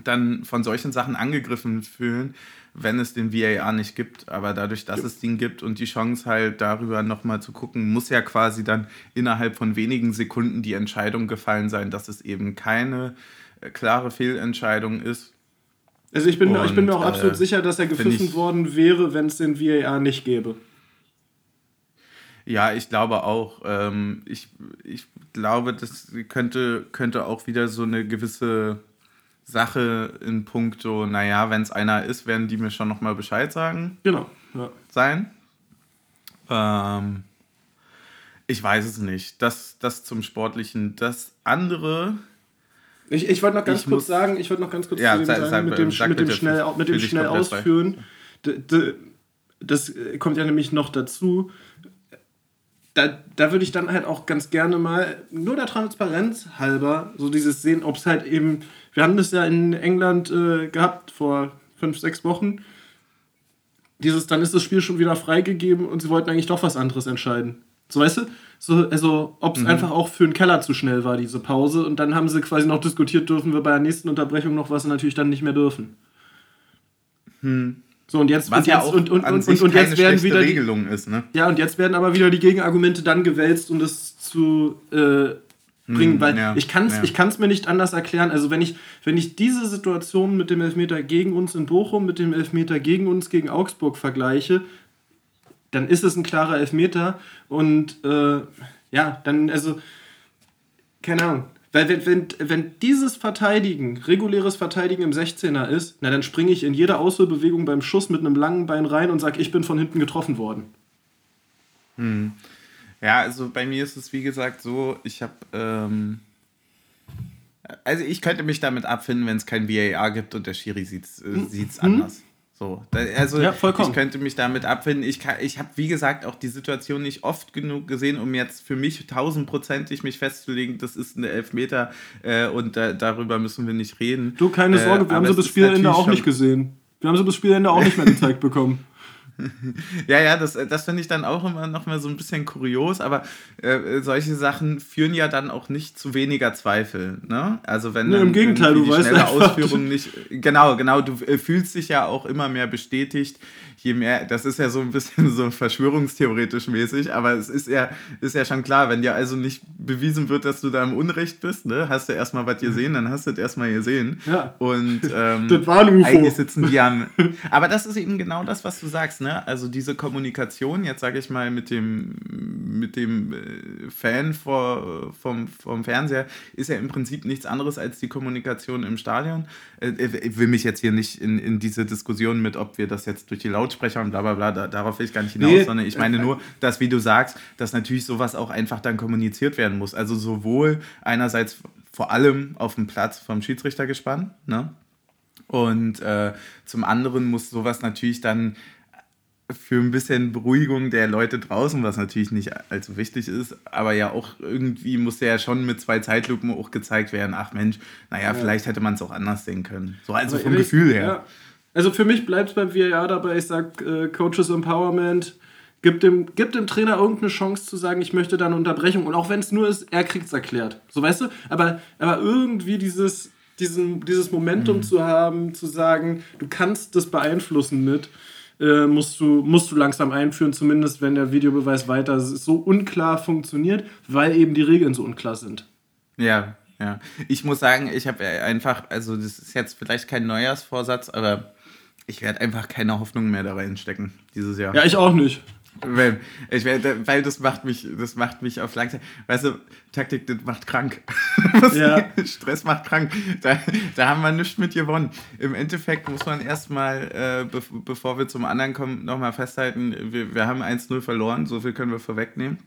dann von solchen Sachen angegriffen fühlen, wenn es den VAR nicht gibt. Aber dadurch, dass ja. es den gibt und die Chance halt darüber nochmal zu gucken, muss ja quasi dann innerhalb von wenigen Sekunden die Entscheidung gefallen sein, dass es eben keine äh, klare Fehlentscheidung ist. Also ich bin, und, ich bin mir auch absolut äh, sicher, dass er gepfiffen worden wäre, wenn es den VAR nicht gäbe. Ja, ich glaube auch. Ähm, ich, ich glaube, das könnte, könnte auch wieder so eine gewisse Sache in puncto, naja, wenn es einer ist, werden die mir schon nochmal Bescheid sagen. Genau. Ja. Sein. Ähm, ich weiß es nicht. Das, das zum Sportlichen. Das andere. Ich, ich wollte noch ganz kurz sagen, ich wollte noch ganz kurz ja, zu dem sagen, mit dem, mit dem schnell, mit dem schnell ausführen. Das kommt ja nämlich noch dazu da, da würde ich dann halt auch ganz gerne mal, nur der Transparenz halber, so dieses sehen, ob es halt eben, wir haben das ja in England äh, gehabt vor fünf, sechs Wochen, dieses, dann ist das Spiel schon wieder freigegeben und sie wollten eigentlich doch was anderes entscheiden. So, weißt du? So, also, ob es mhm. einfach auch für den Keller zu schnell war, diese Pause. Und dann haben sie quasi noch diskutiert, dürfen wir bei der nächsten Unterbrechung noch was natürlich dann nicht mehr dürfen. Hm. So, und jetzt, Was und ja jetzt, und, und, und, und, und jetzt werden wieder. Regelung ist, ne? Ja, und jetzt werden aber wieder die Gegenargumente dann gewälzt, um das zu äh, bringen, hm, weil ja, ich kann es ja. Ich kann's mir nicht anders erklären. Also, wenn ich, wenn ich diese Situation mit dem Elfmeter gegen uns in Bochum, mit dem Elfmeter gegen uns gegen Augsburg vergleiche, dann ist es ein klarer Elfmeter und äh, ja, dann, also, keine Ahnung. Weil wenn, wenn, wenn dieses Verteidigen, reguläres Verteidigen im 16er ist, na dann springe ich in jeder Ausholbewegung beim Schuss mit einem langen Bein rein und sage, ich bin von hinten getroffen worden. Hm. Ja, also bei mir ist es wie gesagt so, ich habe... Ähm also ich könnte mich damit abfinden, wenn es kein VAR gibt und der Schiri sieht es äh, hm. hm. anders. So, also ja, ich könnte mich damit abfinden. Ich, ich habe, wie gesagt, auch die Situation nicht oft genug gesehen, um jetzt für mich tausendprozentig mich festzulegen, das ist ein Elfmeter äh, und da, darüber müssen wir nicht reden. Du, keine Sorge, wir äh, haben sie bis Spielende auch nicht gesehen. Wir haben sie bis Spielende auch nicht mehr gezeigt bekommen. ja, ja, das, das finde ich dann auch immer noch mal so ein bisschen kurios, aber äh, solche Sachen führen ja dann auch nicht zu weniger Zweifel. Ne? Also wenn nee, im Gegenteil, du weißt schnelle Ausführung nicht. Genau, genau, du äh, fühlst dich ja auch immer mehr bestätigt, je mehr, das ist ja so ein bisschen so verschwörungstheoretisch mäßig, aber es ist ja, ist ja schon klar, wenn dir also nicht bewiesen wird, dass du da im Unrecht bist, ne, hast du erstmal was gesehen, dann hast du das erstmal gesehen. Ja. Und ähm, das war ein UFO. eigentlich sitzen die an. Aber das ist eben genau das, was du sagst, ne? Also diese Kommunikation, jetzt sage ich mal, mit dem, mit dem äh, Fan vor, vom, vom Fernseher, ist ja im Prinzip nichts anderes als die Kommunikation im Stadion. Äh, ich will mich jetzt hier nicht in, in diese Diskussion mit, ob wir das jetzt durch die Laut Lautsprecher und bla bla bla, da, darauf will ich gar nicht hinaus, nee. sondern ich meine nur, dass, wie du sagst, dass natürlich sowas auch einfach dann kommuniziert werden muss. Also sowohl einerseits vor allem auf dem Platz vom Schiedsrichter gespannt, ne? Und äh, zum anderen muss sowas natürlich dann für ein bisschen Beruhigung der Leute draußen, was natürlich nicht allzu wichtig ist, aber ja auch irgendwie muss ja schon mit zwei Zeitlupen auch gezeigt werden, ach Mensch, naja, ja. vielleicht hätte man es auch anders sehen können. So also aber vom Gefühl her. Ja. Also für mich bleibt es beim VAR dabei, ich sage äh, Coaches Empowerment, gibt dem, gibt dem Trainer irgendeine Chance zu sagen, ich möchte da eine Unterbrechung. Und auch wenn es nur ist, er kriegt es erklärt. So weißt du? Aber, aber irgendwie dieses, diesen, dieses Momentum mhm. zu haben, zu sagen, du kannst das beeinflussen mit, äh, musst, du, musst du langsam einführen, zumindest wenn der Videobeweis weiter so unklar funktioniert, weil eben die Regeln so unklar sind. Ja, ja. Ich muss sagen, ich habe einfach, also das ist jetzt vielleicht kein Neujahrsvorsatz, aber ich werde einfach keine Hoffnung mehr da reinstecken dieses Jahr. Ja, ich auch nicht. Weil, ich, weil das macht mich, das macht mich auf Langzeit. Weißt du, Taktik, das macht krank. ja. Stress macht krank. Da, da haben wir nichts mit gewonnen. Im Endeffekt muss man erstmal, äh, be bevor wir zum anderen kommen, nochmal festhalten, wir, wir haben 1-0 verloren, so viel können wir vorwegnehmen.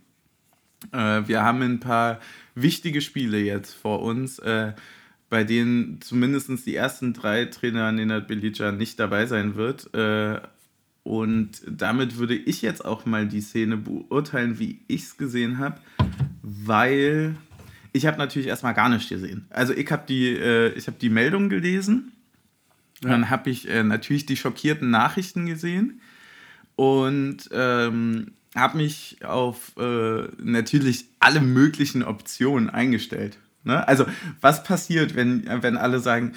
Äh, wir haben ein paar wichtige Spiele jetzt vor uns. Äh, bei denen zumindest die ersten drei Trainer Nenad Belica nicht dabei sein wird. Äh, und damit würde ich jetzt auch mal die Szene beurteilen, wie ich es gesehen habe, weil ich habe natürlich erstmal gar nichts gesehen. Also ich habe die, äh, hab die Meldung gelesen, dann habe ich äh, natürlich die schockierten Nachrichten gesehen und ähm, habe mich auf äh, natürlich alle möglichen Optionen eingestellt. Ne? Also, was passiert, wenn, wenn alle sagen,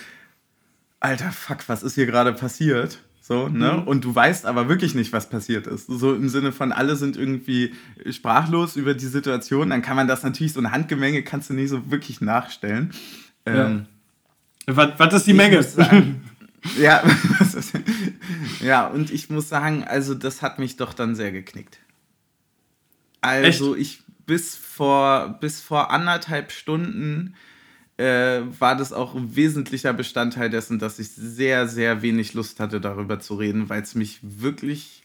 Alter, fuck, was ist hier gerade passiert? So, ne? Mhm. Und du weißt aber wirklich nicht, was passiert ist. So im Sinne von, alle sind irgendwie sprachlos über die Situation, dann kann man das natürlich, so eine Handgemenge kannst du nicht so wirklich nachstellen. Ja. Ähm, was, was ist die Menge? Sagen, ja, ja, und ich muss sagen, also das hat mich doch dann sehr geknickt. Also Echt? ich bis vor, bis vor anderthalb Stunden äh, war das auch ein wesentlicher Bestandteil dessen, dass ich sehr, sehr wenig Lust hatte, darüber zu reden, weil es mich wirklich,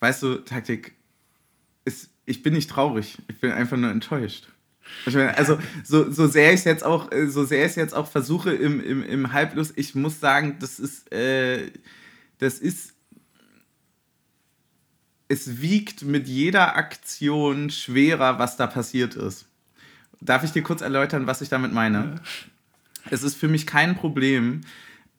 weißt du, Taktik, ist, ich bin nicht traurig, ich bin einfach nur enttäuscht. Also, so, so sehr ich es jetzt auch, äh, so jetzt auch versuche im, im, im Halblust, ich muss sagen, das ist, äh, das ist es wiegt mit jeder Aktion schwerer, was da passiert ist. Darf ich dir kurz erläutern, was ich damit meine? Ja. Es ist für mich kein Problem,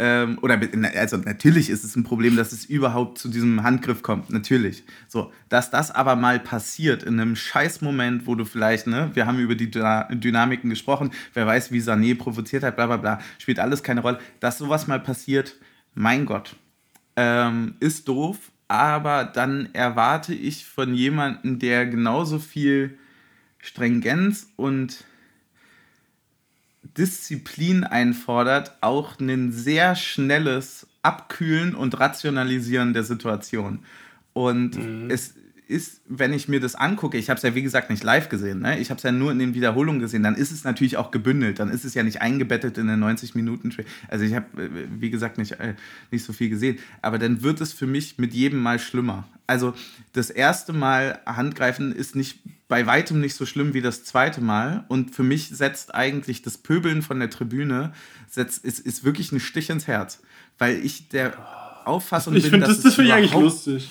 ähm, oder also natürlich ist es ein Problem, dass es überhaupt zu diesem Handgriff kommt, natürlich. So, dass das aber mal passiert in einem Scheißmoment, wo du vielleicht, ne, wir haben über die Dynamiken gesprochen, wer weiß, wie Sané provoziert hat, bla bla bla, spielt alles keine Rolle. Dass sowas mal passiert, mein Gott, ähm, ist doof, aber dann erwarte ich von jemandem, der genauso viel Stringenz und Disziplin einfordert, auch ein sehr schnelles Abkühlen und Rationalisieren der Situation. Und mhm. es ist, wenn ich mir das angucke, ich habe es ja wie gesagt nicht live gesehen, ne? ich habe es ja nur in den Wiederholungen gesehen, dann ist es natürlich auch gebündelt, dann ist es ja nicht eingebettet in den 90 Minuten. Also ich habe, äh, wie gesagt, nicht, äh, nicht so viel gesehen, aber dann wird es für mich mit jedem Mal schlimmer. Also das erste Mal Handgreifen ist nicht bei weitem nicht so schlimm wie das zweite Mal und für mich setzt eigentlich das Pöbeln von der Tribüne setzt, ist, ist wirklich ein Stich ins Herz, weil ich der Auffassung ich bin. Find, das das finde ich eigentlich lustig.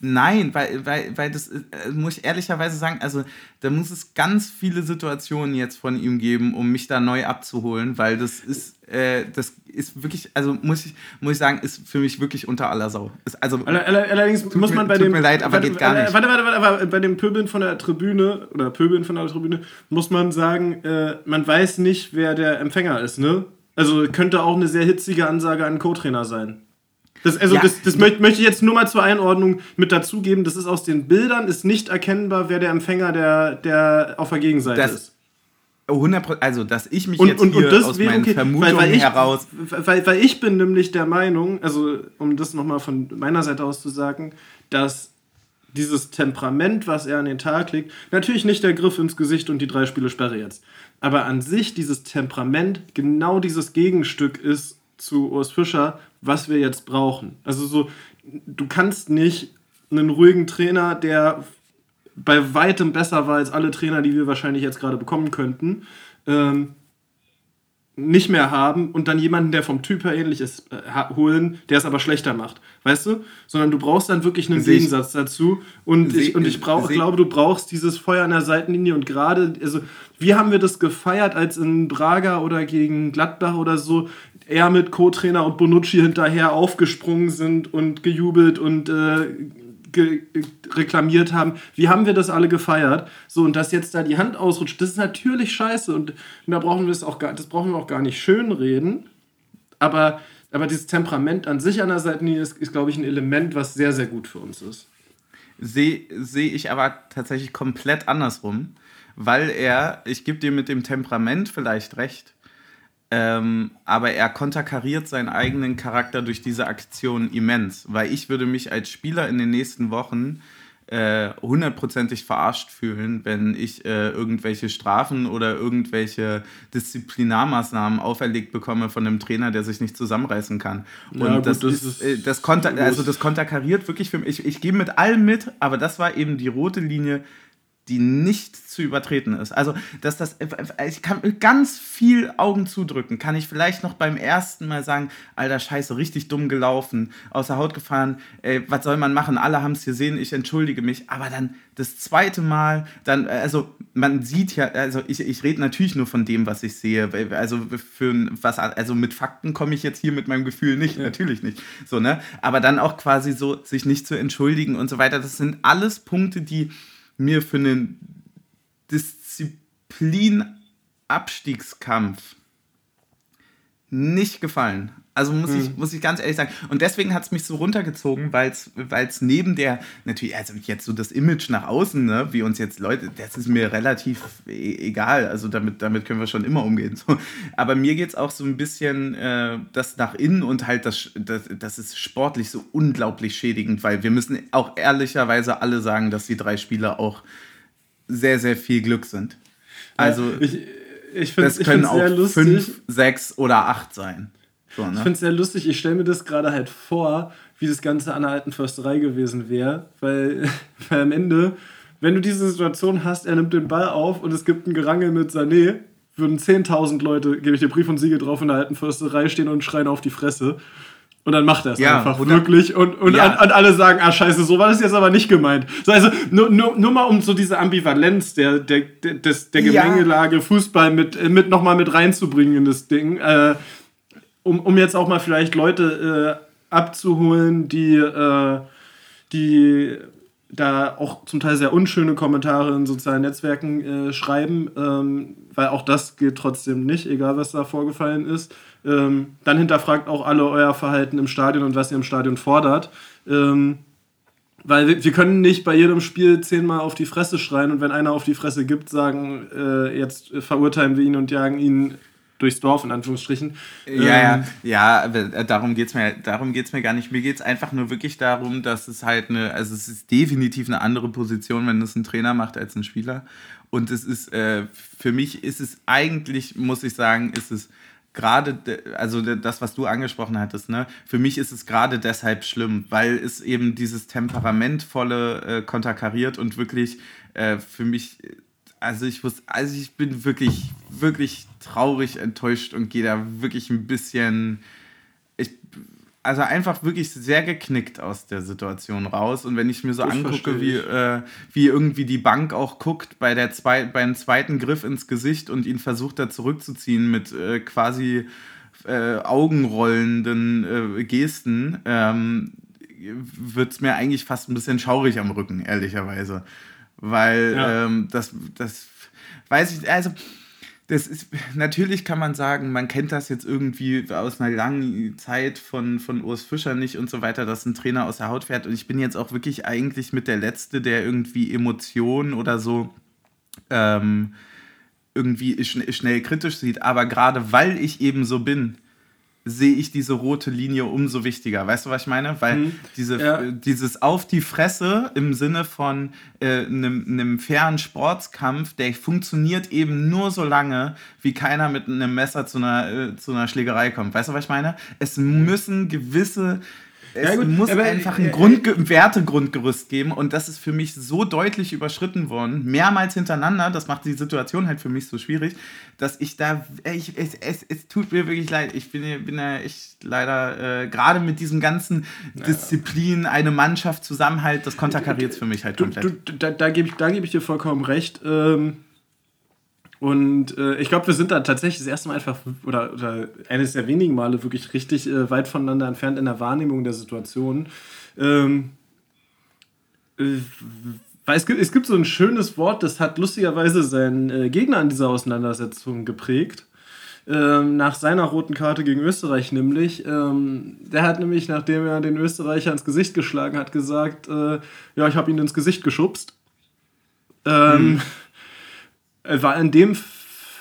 Nein, weil, weil, weil das äh, muss ich ehrlicherweise sagen, also da muss es ganz viele Situationen jetzt von ihm geben, um mich da neu abzuholen, weil das ist, äh, das ist wirklich, also muss ich, muss ich sagen, ist für mich wirklich unter aller Sau. Ist also, Allerdings muss man bei tut dem. Tut mir leid, aber warte, geht gar nicht. Warte, warte, warte, aber bei dem Pöbeln von der Tribüne oder Pöbeln von der Tribüne muss man sagen, äh, man weiß nicht, wer der Empfänger ist, ne? Also könnte auch eine sehr hitzige Ansage an Co-Trainer sein. Das, also ja. das, das möchte, ich jetzt nur mal zur Einordnung mit dazugeben. Das ist aus den Bildern, ist nicht erkennbar, wer der Empfänger der, der auf der Gegenseite das, ist. 100 also dass ich mich und, jetzt und, hier und aus meinen okay, Vermutungen weil, weil ich, heraus... Weil, weil ich bin nämlich der Meinung, also um das nochmal von meiner Seite aus zu sagen, dass dieses Temperament, was er an den Tag legt, natürlich nicht der Griff ins Gesicht und die drei Spiele Sperre jetzt, aber an sich dieses Temperament genau dieses Gegenstück ist zu Urs Fischer, was wir jetzt brauchen. Also so, du kannst nicht einen ruhigen Trainer, der bei weitem besser war als alle Trainer, die wir wahrscheinlich jetzt gerade bekommen könnten, ähm, nicht mehr haben und dann jemanden, der vom Typ her ähnlich ist, äh, holen, der es aber schlechter macht. Weißt du? Sondern du brauchst dann wirklich einen Seh Gegensatz dazu. Und ich, und ich brauch, glaube, du brauchst dieses Feuer an der Seitenlinie. Und gerade, also, wie haben wir das gefeiert, als in Braga oder gegen Gladbach oder so er mit Co-Trainer und Bonucci hinterher aufgesprungen sind und gejubelt und äh, ge reklamiert haben. Wie haben wir das alle gefeiert? So, und dass jetzt da die Hand ausrutscht, das ist natürlich scheiße. Und, und da brauchen wir es auch gar, das brauchen wir auch gar nicht schönreden. Aber, aber dieses Temperament an sich an der Seitenlinie ist, ist glaube ich, ein Element, was sehr, sehr gut für uns ist. Sehe seh ich aber tatsächlich komplett andersrum, weil er, ich gebe dir mit dem Temperament vielleicht recht, ähm, aber er konterkariert seinen eigenen Charakter durch diese Aktion immens, weil ich würde mich als Spieler in den nächsten Wochen äh, hundertprozentig verarscht fühlen, wenn ich äh, irgendwelche Strafen oder irgendwelche Disziplinarmaßnahmen auferlegt bekomme von einem Trainer, der sich nicht zusammenreißen kann. Und ja, gut, das, das, ist, äh, das, konter, also das konterkariert wirklich für mich. Ich, ich gehe mit allem mit, aber das war eben die rote Linie, die nicht zu übertreten ist. Also, dass das, ich kann ganz viel Augen zudrücken, kann ich vielleicht noch beim ersten Mal sagen, alter Scheiße, richtig dumm gelaufen, außer Haut gefahren, ey, was soll man machen, alle haben es gesehen, ich entschuldige mich, aber dann das zweite Mal, dann, also man sieht ja, also ich, ich rede natürlich nur von dem, was ich sehe, also für was, also mit Fakten komme ich jetzt hier mit meinem Gefühl nicht, ja. natürlich nicht, so, ne, aber dann auch quasi so, sich nicht zu entschuldigen und so weiter, das sind alles Punkte, die mir für einen Disziplinabstiegskampf nicht gefallen. Also muss, mhm. ich, hm. muss ich ganz ehrlich sagen. Und deswegen hat es mich so runtergezogen, weil es neben der, natürlich, also jetzt so das Image nach außen, ne, wie uns jetzt Leute, das ist mir relativ e egal. Also damit, damit können wir schon immer umgehen. So. Aber mir geht es auch so ein bisschen äh, das nach innen und halt das, das, das ist sportlich so unglaublich schädigend, weil wir müssen auch ehrlicherweise alle sagen, dass die drei Spieler auch sehr, sehr viel Glück sind. Also, ja, ich, ich das können auch fünf, sechs oder acht sein. So, ne? Ich finde es sehr lustig, ich stelle mir das gerade halt vor, wie das Ganze an der alten Försterei gewesen wäre, weil, weil am Ende, wenn du diese Situation hast, er nimmt den Ball auf und es gibt ein Gerangel mit Sané, würden 10.000 Leute, gebe ich dir Brief und Siegel drauf, in der alten Försterei stehen und schreien auf die Fresse. Und dann macht er es ja, einfach wirklich. Und, und, ja. und, alle sagen, ah scheiße, so war das jetzt aber nicht gemeint. So, also nur, nur, nur mal um so diese Ambivalenz der, der, der, des, der Gemengelage Fußball mit, mit nochmal mit reinzubringen in das Ding. Äh, um, um jetzt auch mal vielleicht Leute äh, abzuholen, die, äh, die da auch zum Teil sehr unschöne Kommentare in sozialen Netzwerken äh, schreiben, ähm, weil auch das geht trotzdem nicht, egal was da vorgefallen ist. Ähm, dann hinterfragt auch alle euer Verhalten im Stadion und was ihr im Stadion fordert. Ähm, weil wir, wir, können nicht bei jedem Spiel zehnmal auf die Fresse schreien und wenn einer auf die Fresse gibt, sagen, äh, jetzt verurteilen wir ihn und jagen ihn durchs Dorf, in Anführungsstrichen. Ja, ja, ähm, ja, aber darum geht es mir, mir gar nicht. Mir geht es einfach nur wirklich darum, dass es halt eine, also es ist definitiv eine andere Position, wenn es ein Trainer macht als ein Spieler. Und es ist, äh, für mich ist es eigentlich, muss ich sagen, ist es gerade, also das, was du angesprochen hattest, ne, für mich ist es gerade deshalb schlimm, weil es eben dieses temperamentvolle äh, konterkariert und wirklich äh, für mich, also ich muss, also ich bin wirklich, wirklich traurig, enttäuscht und gehe da wirklich ein bisschen, ich, also einfach wirklich sehr geknickt aus der Situation raus. Und wenn ich mir so das angucke, wie, äh, wie irgendwie die Bank auch guckt bei der zwei, beim zweiten Griff ins Gesicht und ihn versucht da zurückzuziehen mit äh, quasi äh, augenrollenden äh, Gesten, ähm, wird es mir eigentlich fast ein bisschen schaurig am Rücken, ehrlicherweise. Weil ja. ähm, das, das weiß ich, also das ist, natürlich kann man sagen, man kennt das jetzt irgendwie aus einer langen Zeit von, von Urs Fischer nicht und so weiter, dass ein Trainer aus der Haut fährt. Und ich bin jetzt auch wirklich eigentlich mit der Letzte, der irgendwie Emotionen oder so ähm, irgendwie schn schnell kritisch sieht. Aber gerade weil ich eben so bin, sehe ich diese rote Linie umso wichtiger. Weißt du, was ich meine? Weil mhm. diese, ja. dieses auf die Fresse im Sinne von äh, einem, fairen Sportskampf, der funktioniert eben nur so lange, wie keiner mit einem Messer zu einer, äh, zu einer Schlägerei kommt. Weißt du, was ich meine? Es müssen gewisse es ja, muss aber, einfach ein Grund, Wertegrundgerüst geben und das ist für mich so deutlich überschritten worden, mehrmals hintereinander, das macht die Situation halt für mich so schwierig, dass ich da, ich, es, es, es tut mir wirklich leid, ich bin, bin ja echt leider, äh, gerade mit diesem ganzen Disziplin, eine Mannschaft, Zusammenhalt, das konterkariert es für mich halt komplett. Du, du, da, da gebe ich, geb ich dir vollkommen recht. Ähm und äh, ich glaube, wir sind da tatsächlich das erste Mal einfach, oder, oder eines der wenigen Male wirklich richtig äh, weit voneinander entfernt in der Wahrnehmung der Situation. Ähm, äh, weil es gibt, es gibt so ein schönes Wort, das hat lustigerweise seinen äh, Gegner an dieser Auseinandersetzung geprägt. Ähm, nach seiner roten Karte gegen Österreich nämlich. Ähm, der hat nämlich, nachdem er den Österreicher ins Gesicht geschlagen hat, gesagt, äh, ja, ich habe ihn ins Gesicht geschubst. Ähm, hm war in dem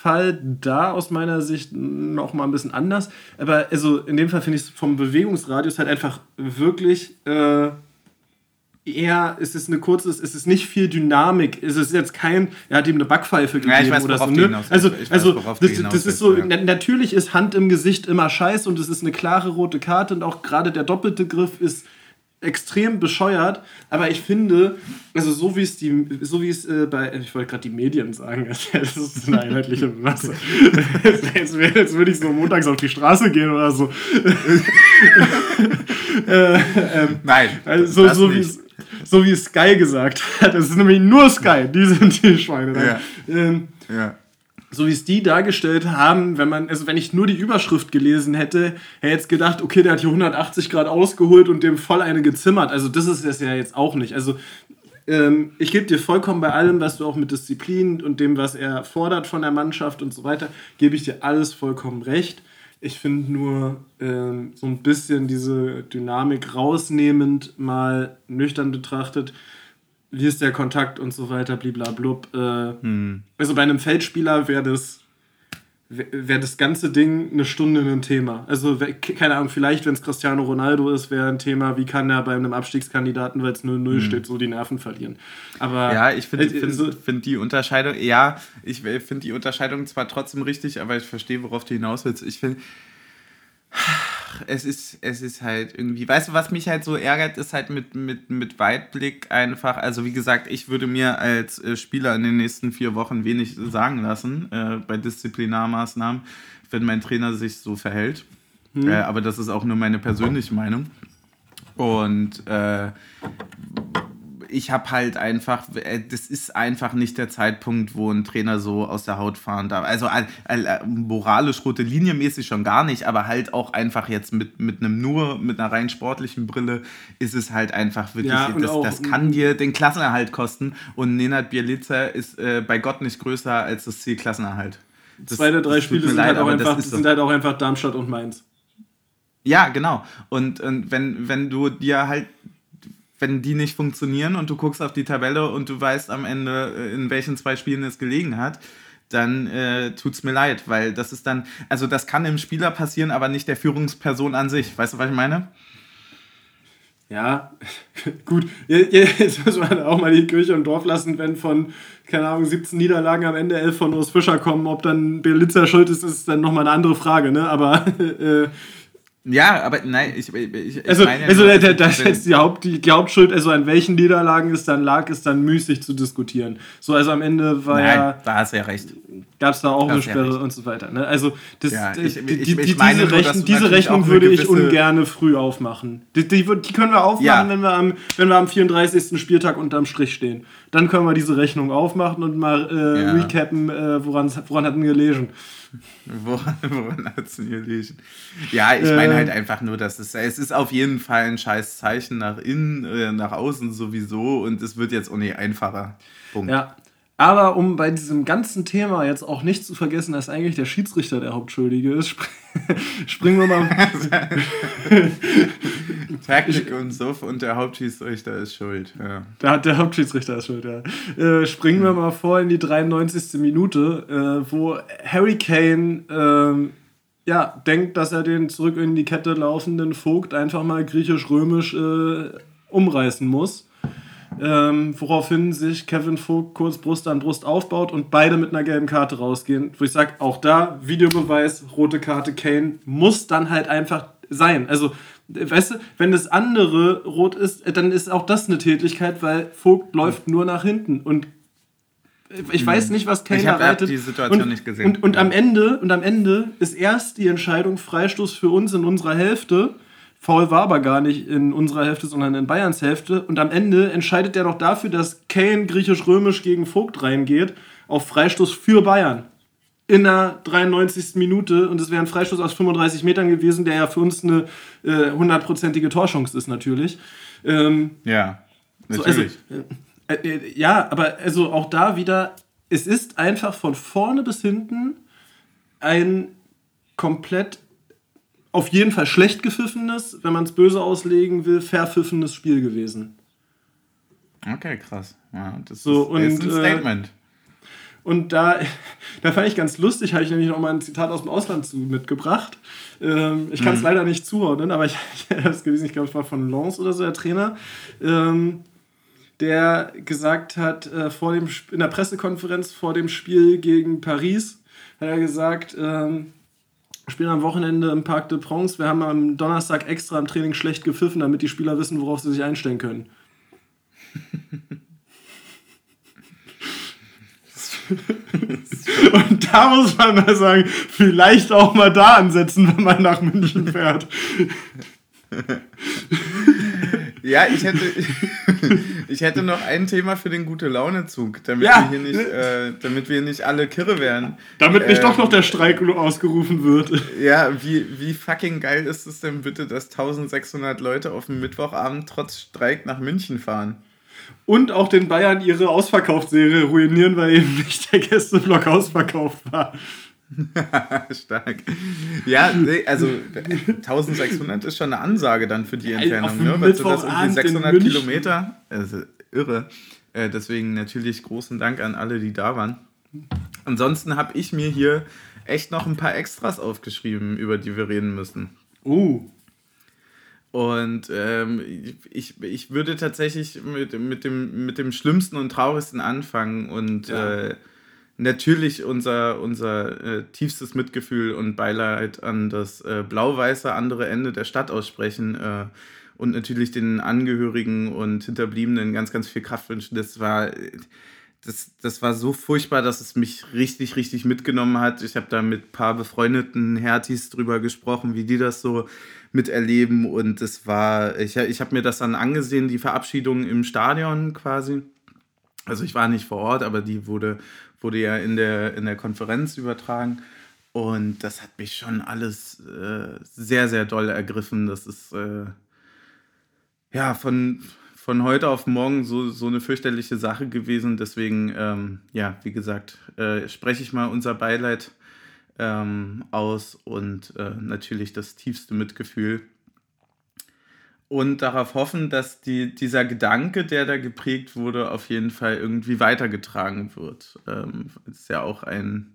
Fall da aus meiner Sicht noch mal ein bisschen anders. Aber also in dem Fall finde ich es vom Bewegungsradius halt einfach wirklich äh, eher, es ist eine kurze, es ist nicht viel Dynamik. Es ist jetzt kein, er hat ihm eine Backpfeife gegeben ja, weiß, oder so. Ne? Also, ich also weiß, das, das ist so, ja. natürlich ist Hand im Gesicht immer scheiß und es ist eine klare rote Karte und auch gerade der doppelte Griff ist extrem bescheuert, aber ich finde, also so wie es die, so wie es äh, bei, ich wollte gerade die Medien sagen, das ist eine einheitliche Masse. jetzt, jetzt würde ich so montags auf die Straße gehen oder so. äh, ähm, Nein. Also, so, wie es, so wie Sky gesagt hat. Es ist nämlich nur Sky, die sind die Schweine. Ja. Ähm, ja so wie es die dargestellt haben, wenn man, also wenn ich nur die Überschrift gelesen hätte, hätte jetzt gedacht, okay, der hat hier 180 Grad ausgeholt und dem voll eine gezimmert. Also das ist es ja jetzt auch nicht. Also ähm, ich gebe dir vollkommen bei allem, was du auch mit Disziplin und dem, was er fordert von der Mannschaft und so weiter, gebe ich dir alles vollkommen recht. Ich finde nur ähm, so ein bisschen diese Dynamik rausnehmend mal nüchtern betrachtet wie ist der Kontakt und so weiter, bliblablub. Äh, hm. Also bei einem Feldspieler wäre das, wäre das ganze Ding eine Stunde ein Thema. Also, keine Ahnung, vielleicht, wenn es Cristiano Ronaldo ist, wäre ein Thema, wie kann er bei einem Abstiegskandidaten, weil es 0-0 hm. steht, so die Nerven verlieren. Aber. Ja, ich finde äh, find, so find die Unterscheidung, ja, ich finde die Unterscheidung zwar trotzdem richtig, aber ich verstehe, worauf du hinaus willst. Ich finde es ist, es ist halt irgendwie, weißt du, was mich halt so ärgert, ist halt mit, mit, mit Weitblick einfach, also wie gesagt, ich würde mir als äh, Spieler in den nächsten vier Wochen wenig sagen lassen äh, bei Disziplinarmaßnahmen, wenn mein Trainer sich so verhält. Hm. Äh, aber das ist auch nur meine persönliche Meinung. Und äh, ich habe halt einfach, äh, das ist einfach nicht der Zeitpunkt, wo ein Trainer so aus der Haut fahren darf. Also äh, moralisch rote Linie mäßig schon gar nicht, aber halt auch einfach jetzt mit, mit einem nur, mit einer rein sportlichen Brille ist es halt einfach wirklich, ja, das, das, kann dir den Klassenerhalt kosten und Nenad Bielica ist äh, bei Gott nicht größer als das Ziel Klassenerhalt. Das, Zwei der drei Spiele sind, leid, halt auch einfach, sind halt auch einfach Darmstadt und Mainz. Ja, genau. Und, und wenn, wenn du dir halt wenn die nicht funktionieren und du guckst auf die Tabelle und du weißt am Ende, äh, in welchen zwei Spielen es gelegen hat, dann äh, es mir leid, weil das ist dann, also das kann dem Spieler passieren, aber nicht der Führungsperson an sich. Weißt du, was ich meine? Ja, gut. Jetzt muss man auch mal die Kirche im Dorf lassen, wenn von, keine Ahnung, 17 Niederlagen am Ende 11 von Urs Fischer kommen. Ob dann Belitzer schuld ist, ist dann nochmal eine andere Frage, ne? Aber äh, Ja, aber nein, ich, ich, ich also, meine, also da, da ist jetzt die, Haupt, die, die Hauptschuld, also an welchen Niederlagen es dann lag, ist dann müßig zu diskutieren. So, also am Ende war nein, ja. da hast du ja recht. Gab es da auch Da eine ja Sperre recht. und so weiter. Ne? Also das, Ja, ich- die, ich- ich diese, nur, du diese Rechnung würde ich ungerne früh aufmachen. Die, die, die können wir aufmachen, Ja. wenn, wir am, wenn wir am 34. Spieltag unterm Strich stehen. Dann können wir diese Rechnung aufmachen und mal äh, Ja. recappen, äh, woran, woran hatten wir gelesen. Woran, woran hat es denn gelegen? Ja, ich Äh. meine halt einfach nur, dass es, es ist auf jeden Fall ein scheiß Zeichen nach innen, äh, nach außen sowieso und es wird jetzt auch nicht einfacher. Punkt. Ja. Aber um bei diesem ganzen Thema jetzt auch nicht zu vergessen, dass eigentlich der Schiedsrichter der Hauptschuldige ist, spr springen wir mal. Taktik und Suff und der Hauptschiedsrichter ist schuld. Ja. Da hat der Hauptschiedsrichter ist schuld, ja. Äh, springen wir mal vor in die 93. Minute, äh, wo Harry Kane ähm, ja, denkt, dass er den zurück in die Kette laufenden Vogt einfach mal griechisch-römisch äh, umreißen muss. Ähm, woraufhin sich Kevin Vogt kurz Brust an Brust aufbaut und beide mit einer gelben Karte rausgehen. Wo ich sage, auch da, Videobeweis, rote Karte Kane, muss dann halt einfach sein. Also, weißt du, wenn das andere rot ist, äh, dann ist auch das eine Tätigkeit, weil Vogt läuft nur nach hinten und ich weiß nicht, was Kane Ich hab- da hab reitet. die Situation und, nicht gesehen. Und, und am Ende und am Ende ist erst die Entscheidung Freistoß für uns in unserer Hälfte. Foul war aber gar nicht in unserer Hälfte, sondern in Bayerns Hälfte. Und am Ende entscheidet er noch dafür, dass Kane griechisch-römisch gegen Vogt reingeht, auf Freistoß für Bayern. In der 93. Minute. Und es wäre ein Freistoß aus 35 Metern gewesen, der ja für uns eine äh, hundertprozentige Torchance ist, natürlich. Ähm, Ja, so, also, natürlich. äh, äh, ja, aber also auch da wieder, es ist einfach von vorne bis hinten ein komplett auf jeden Fall schlecht gepfiffenes, wenn man es böse auslegen will, verpfiffenes Spiel gewesen. okay, krass. Ja, das So, ist, und, ist ein äh, Statement. Und da, da fand ich ganz lustig, habe ich nämlich noch mal ein Zitat aus dem Ausland zu mitgebracht. Ähm, ich kann es leider nicht zuordnen, aber ich, ich habe es gelesen, ich glaube, es war von Lens oder so, der Trainer, ähm, der gesagt hat, äh, vor dem, in der Pressekonferenz vor dem Spiel gegen Paris, hat er gesagt, ähm, spielen am Wochenende im Parc de Princes, wir haben am Donnerstag extra im Training schlecht gepfiffen, damit die Spieler wissen, worauf sie sich einstellen können. Und da muss man mal sagen, vielleicht auch mal da ansetzen, wenn man nach München fährt. Ja, ich hätte, ich hätte noch ein Thema für den Gute-Laune-Zug, damit, Ja. wir hier nicht, äh, damit wir nicht alle kirre werden. Damit nicht Ähm, doch noch der Streik ausgerufen wird. Ja, wie, wie fucking geil ist es denn bitte, dass 1600 Leute auf dem Mittwochabend trotz Streik nach München fahren? Und auch den Bayern ihre Ausverkaufsserie ruinieren, weil eben nicht der Gästeblock ausverkauft war. Stark. Ja, nee, also 1600 ist schon eine Ansage dann für die Entfernung. auf Ne? Was sind das Mittwochabend irgendwie in 600 München. Kilometer? Also irre. Äh, deswegen natürlich großen Dank an alle, die da waren. Ansonsten habe ich mir hier echt noch ein paar Extras aufgeschrieben, über die wir reden müssen. Oh. Und ähm, ich, ich würde tatsächlich mit, mit, dem, mit dem Schlimmsten und Traurigsten anfangen und Ja. äh, natürlich unser, unser äh, tiefstes Mitgefühl und Beileid an das äh, blau-weiße andere Ende der Stadt aussprechen äh, und natürlich den Angehörigen und Hinterbliebenen ganz, ganz viel Kraft wünschen. Das war, das, das war so furchtbar, dass es mich richtig, richtig mitgenommen hat. Ich habe da mit ein paar befreundeten Hertis drüber gesprochen, wie die das so miterleben. Und es war, ich, ich habe mir das dann angesehen, die Verabschiedung im Stadion quasi. Also ich war nicht vor Ort, aber die wurde, wurde ja in der, in der Konferenz übertragen. Und das hat mich schon alles äh, sehr, sehr doll ergriffen. Das ist äh, ja von, von heute auf morgen so, so eine fürchterliche Sache gewesen. Deswegen, ähm, ja, wie gesagt, äh, spreche ich mal unser Beileid ähm, aus und äh, natürlich das tiefste Mitgefühl. Und darauf hoffen, dass die, dieser Gedanke, der da geprägt wurde, auf jeden Fall irgendwie weitergetragen wird. Ähm, ist ja auch ein,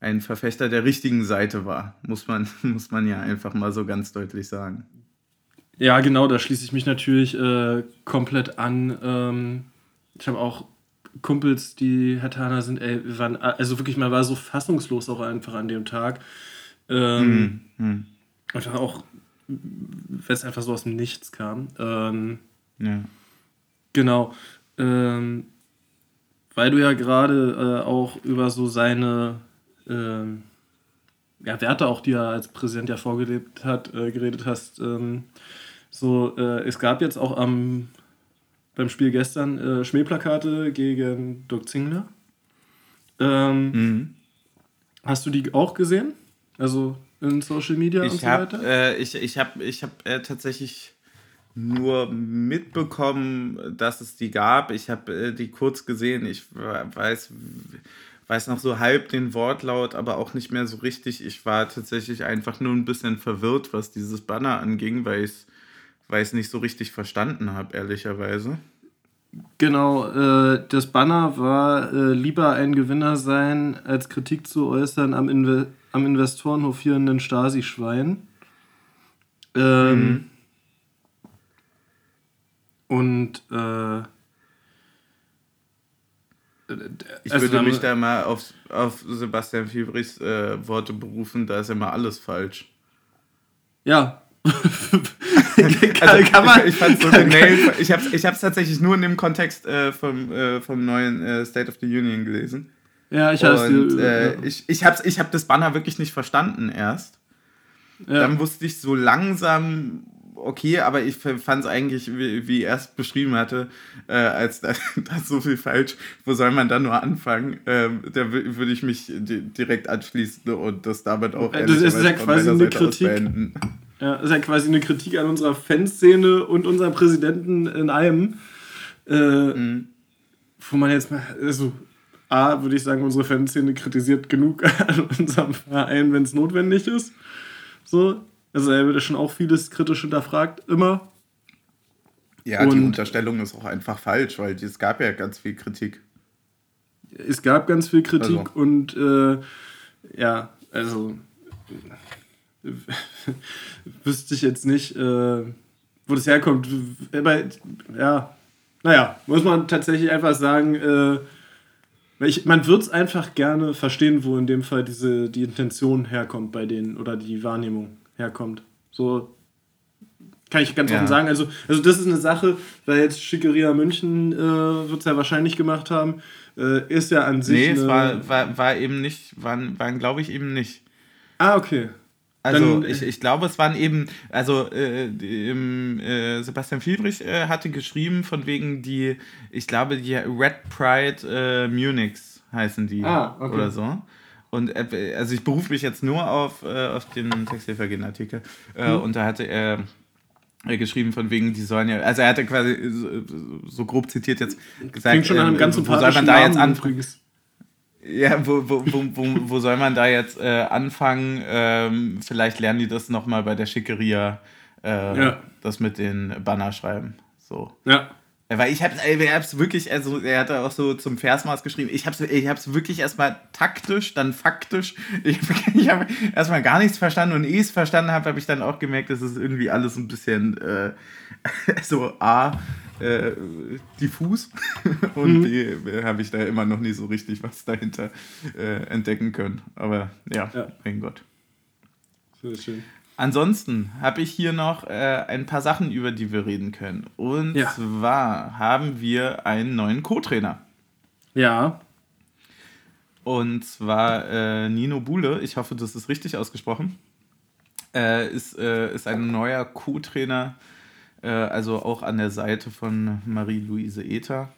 ein Verfechter der richtigen Seite war, muss man, muss man ja einfach mal so ganz deutlich sagen. Ja, genau, da schließe ich mich natürlich äh, komplett an. Ähm, ich habe auch Kumpels, die Hertaner sind, ey, waren, also wirklich, man war so fassungslos auch einfach an dem Tag. Ähm, Hm. Und war auch weil es einfach so aus dem Nichts kam. Ähm, Ja. Genau. Ähm, weil du ja gerade äh, auch über so seine ähm, ja, Werte, auch die er als Präsident ja vorgelebt hat, äh, geredet hast. Ähm, so, äh, es gab jetzt auch am beim Spiel gestern äh, Schmähplakate gegen Dirk Zingler. Ähm, Mhm. Hast du die auch gesehen? Also in Social Media und Ich so habe weiter? äh, ich, ich hab, ich hab, äh, tatsächlich nur mitbekommen, dass es die gab. Ich habe äh, die kurz gesehen. Ich we- weiß, weiß noch so halb den Wortlaut, aber auch nicht mehr so richtig. Ich war tatsächlich einfach nur ein bisschen verwirrt, was dieses Banner anging, weil ich es nicht so richtig verstanden habe, ehrlicherweise. Genau, äh, das Banner war äh, lieber ein Gewinner sein, als Kritik zu äußern am, Inve am Investoren hofierenden Stasi-Schwein. Ähm, Und äh, Ich also würde mich da mal auf, auf Sebastian Fiebris äh, Worte berufen, da ist immer alles falsch. Ja. kann, Also, kann man, ich, ich so. Ich habe hab's tatsächlich nur in dem Kontext äh, vom, äh, vom neuen äh, State of the Union gelesen. Ja, ich dir- äh, ich, ich habe ich hab das Banner wirklich nicht verstanden erst. ja. Dann wusste ich so langsam, okay, aber ich fand es eigentlich, wie, wie er es beschrieben hatte, äh, als da, da ist so viel falsch, wo soll man da nur anfangen? Ähm, da wü- würde ich mich di direkt anschließen und das damit auch Äh, das ist ja quasi eine Seite Kritik. Ja, ist ja quasi eine Kritik an unserer Fanszene und unserem Präsidenten in einem. Äh, Mhm. Wo man jetzt mal, also, A, würde ich sagen, unsere Fanszene kritisiert genug an unserem Verein, wenn es notwendig ist. So. Also, er wird ja schon auch vieles kritisch hinterfragt, immer. Ja, die Und- Unterstellung ist auch einfach falsch, weil es gab ja ganz viel Kritik. Es gab ganz viel Kritik Also. und äh, ja, also wüsste ich jetzt nicht, äh, wo das herkommt. Aber ja, naja, muss man tatsächlich einfach sagen, äh, weil ich, man wird es einfach gerne verstehen, wo in dem Fall diese, die Intention herkommt bei denen oder die Wahrnehmung herkommt. So kann ich ganz Ja. offen sagen. Also, also das ist eine Sache, weil jetzt Schickeria München äh, wird es ja wahrscheinlich gemacht haben, äh, ist ja an sich Nee, es war, war, war eben nicht, waren, waren glaube ich eben nicht. Ah, okay. Also Dann- ich, ich glaube, es waren eben, also äh, im, äh, Sebastian Friedrich äh, hatte geschrieben von wegen die, ich glaube die Red Pride äh, Munichs heißen die Ah, okay. oder so. Und äh, also ich berufe mich jetzt nur auf, äh, auf den Textilvergehen-Artikel äh, Mhm. und da hatte er äh, geschrieben von wegen, die sollen ja, also er hatte quasi so, so grob zitiert jetzt gesagt, Klingt schon nach einem äh, ganz wo soll man da jetzt anfangen? Ja, wo, wo, wo, wo, soll man da jetzt äh, anfangen? Ähm, vielleicht lernen die das nochmal bei der Schickeria, äh, Ja. das mit den Banner schreiben. So. Ja. Ja, Weil ich hab's, ich hab's wirklich, also er hat da auch so zum Versmaß geschrieben, ich hab's, ich hab's wirklich erstmal taktisch, dann faktisch, ich, ich habe erstmal gar nichts verstanden und ehe ich es verstanden habe, habe ich dann auch gemerkt, dass es irgendwie alles ein bisschen äh, so A, äh, diffus und Mhm. B, äh, habe ich da immer noch nicht so richtig was dahinter äh, entdecken können. Aber ja, Ja. mein Gott. Sehr schön. Ansonsten habe ich hier noch äh, ein paar Sachen, über die wir reden können. Und Ja. zwar haben wir einen neuen Co-Trainer. Ja. Und zwar äh, Nino Bule, ich hoffe, das ist richtig ausgesprochen, äh, ist, ist ein neuer Co-Trainer, äh, also auch an der Seite von Marie-Louise Ether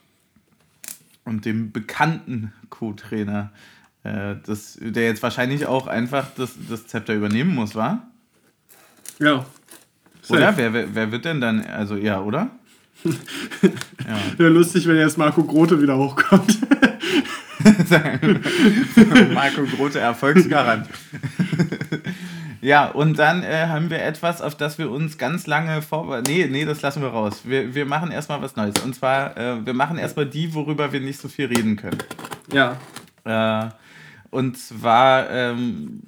und dem bekannten Co-Trainer, äh, das- der jetzt wahrscheinlich auch einfach das, das Zepter übernehmen muss, war? Ja. Oder? Safe. Wer, wer, wer wird denn dann, also ja, oder? Wäre lustig, wenn jetzt Marco Grote wieder hochkommt. Marco Grote, Erfolgsgarant. ja, und dann äh, haben wir etwas, auf das wir uns ganz lange vorbereiten. Nee, nee, das lassen wir raus. Wir, wir machen erstmal was Neues. Und zwar, äh, wir machen erstmal die, worüber wir nicht so viel reden können. ja. Äh, und zwar ähm,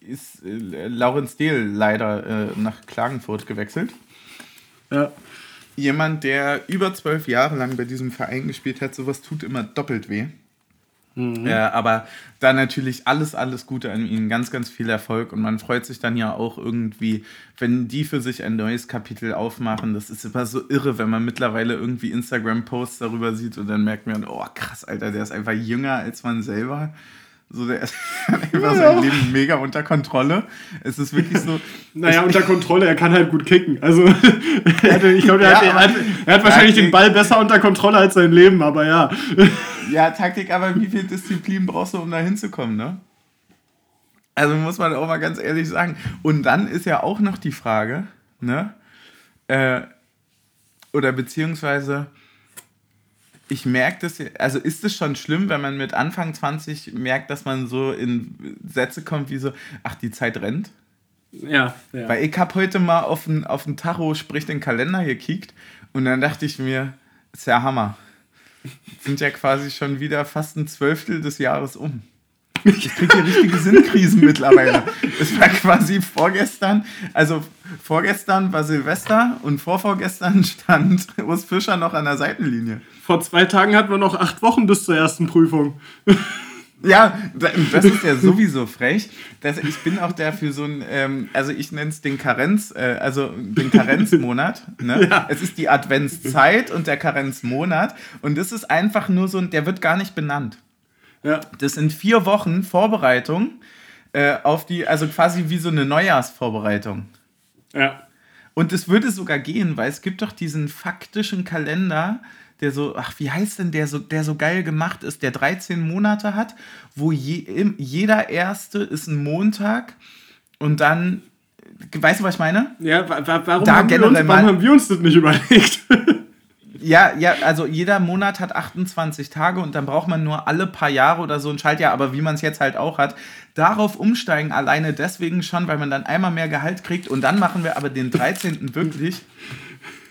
ist äh, Laurenz Dehl leider äh, nach Klagenfurt gewechselt. Ja. Jemand, der über zwölf Jahre lang bei diesem Verein gespielt hat, sowas tut immer doppelt weh. Mhm. Äh, aber dann natürlich alles, alles Gute an ihnen, ganz, ganz viel Erfolg und man freut sich dann ja auch irgendwie, wenn die für sich ein neues Kapitel aufmachen. Das ist immer so irre, wenn man mittlerweile irgendwie Instagram-Posts darüber sieht und dann merkt man, oh krass, Alter, der ist einfach jünger als man selber. So, der ist einfach ja. sein Leben mega unter Kontrolle. Es ist wirklich so. naja, unter Kontrolle, er kann halt gut kicken. Also, ich glaube, er, ja, hat, er hat wahrscheinlich den Ball besser unter Kontrolle als sein Leben, aber ja. ja, Taktik, aber wie viel Disziplin brauchst du, um da hinzukommen, ne? Also muss man auch mal ganz ehrlich sagen. Und dann ist ja auch noch die Frage, ne? Äh, oder beziehungsweise ich merke das, also ist es schon schlimm, wenn man mit Anfang 20 merkt, dass man so in Sätze kommt wie so, ach, die Zeit rennt? Ja. ja. Weil ich habe heute mal auf den, auf den Tacho, sprich den Kalender gekickt und dann dachte ich mir, ist ja Hammer. sind ja quasi schon wieder fast ein Zwölftel des Jahres um. Ich kriege hier richtige Sinnkrisen mittlerweile. Es war quasi vorgestern, also vorgestern war Silvester und vorvorgestern stand Urs Fischer noch an der Seitenlinie. Vor zwei Tagen hatten wir noch acht Wochen bis zur ersten Prüfung. Ja, das ist ja sowieso frech. Dass ich bin auch der für so ein, ähm, also ich nenne es den Karenz, äh, also den Karenzmonat. Ne? Ja. Es ist die Adventszeit und der Karenzmonat. Und das ist einfach nur so ein, der wird gar nicht benannt. Ja. Das sind vier Wochen Vorbereitung äh, auf die, also quasi wie so eine Neujahrsvorbereitung. Ja. Und es würde sogar gehen, weil es gibt doch diesen faktischen Kalender, der so, ach, wie heißt denn der so, der so geil gemacht ist, der 13 Monate hat, wo je, jeder erste ist ein Montag und dann, weißt du, was ich meine? Ja, warum, da haben, wir uns, warum haben wir uns das nicht überlegt? Ja, ja, also jeder Monat hat 28 Tage und dann braucht man nur alle paar Jahre oder so ein Schaltjahr, aber wie man es jetzt halt auch hat, darauf umsteigen alleine deswegen schon, weil man dann einmal mehr Gehalt kriegt und dann machen wir aber den 13. wirklich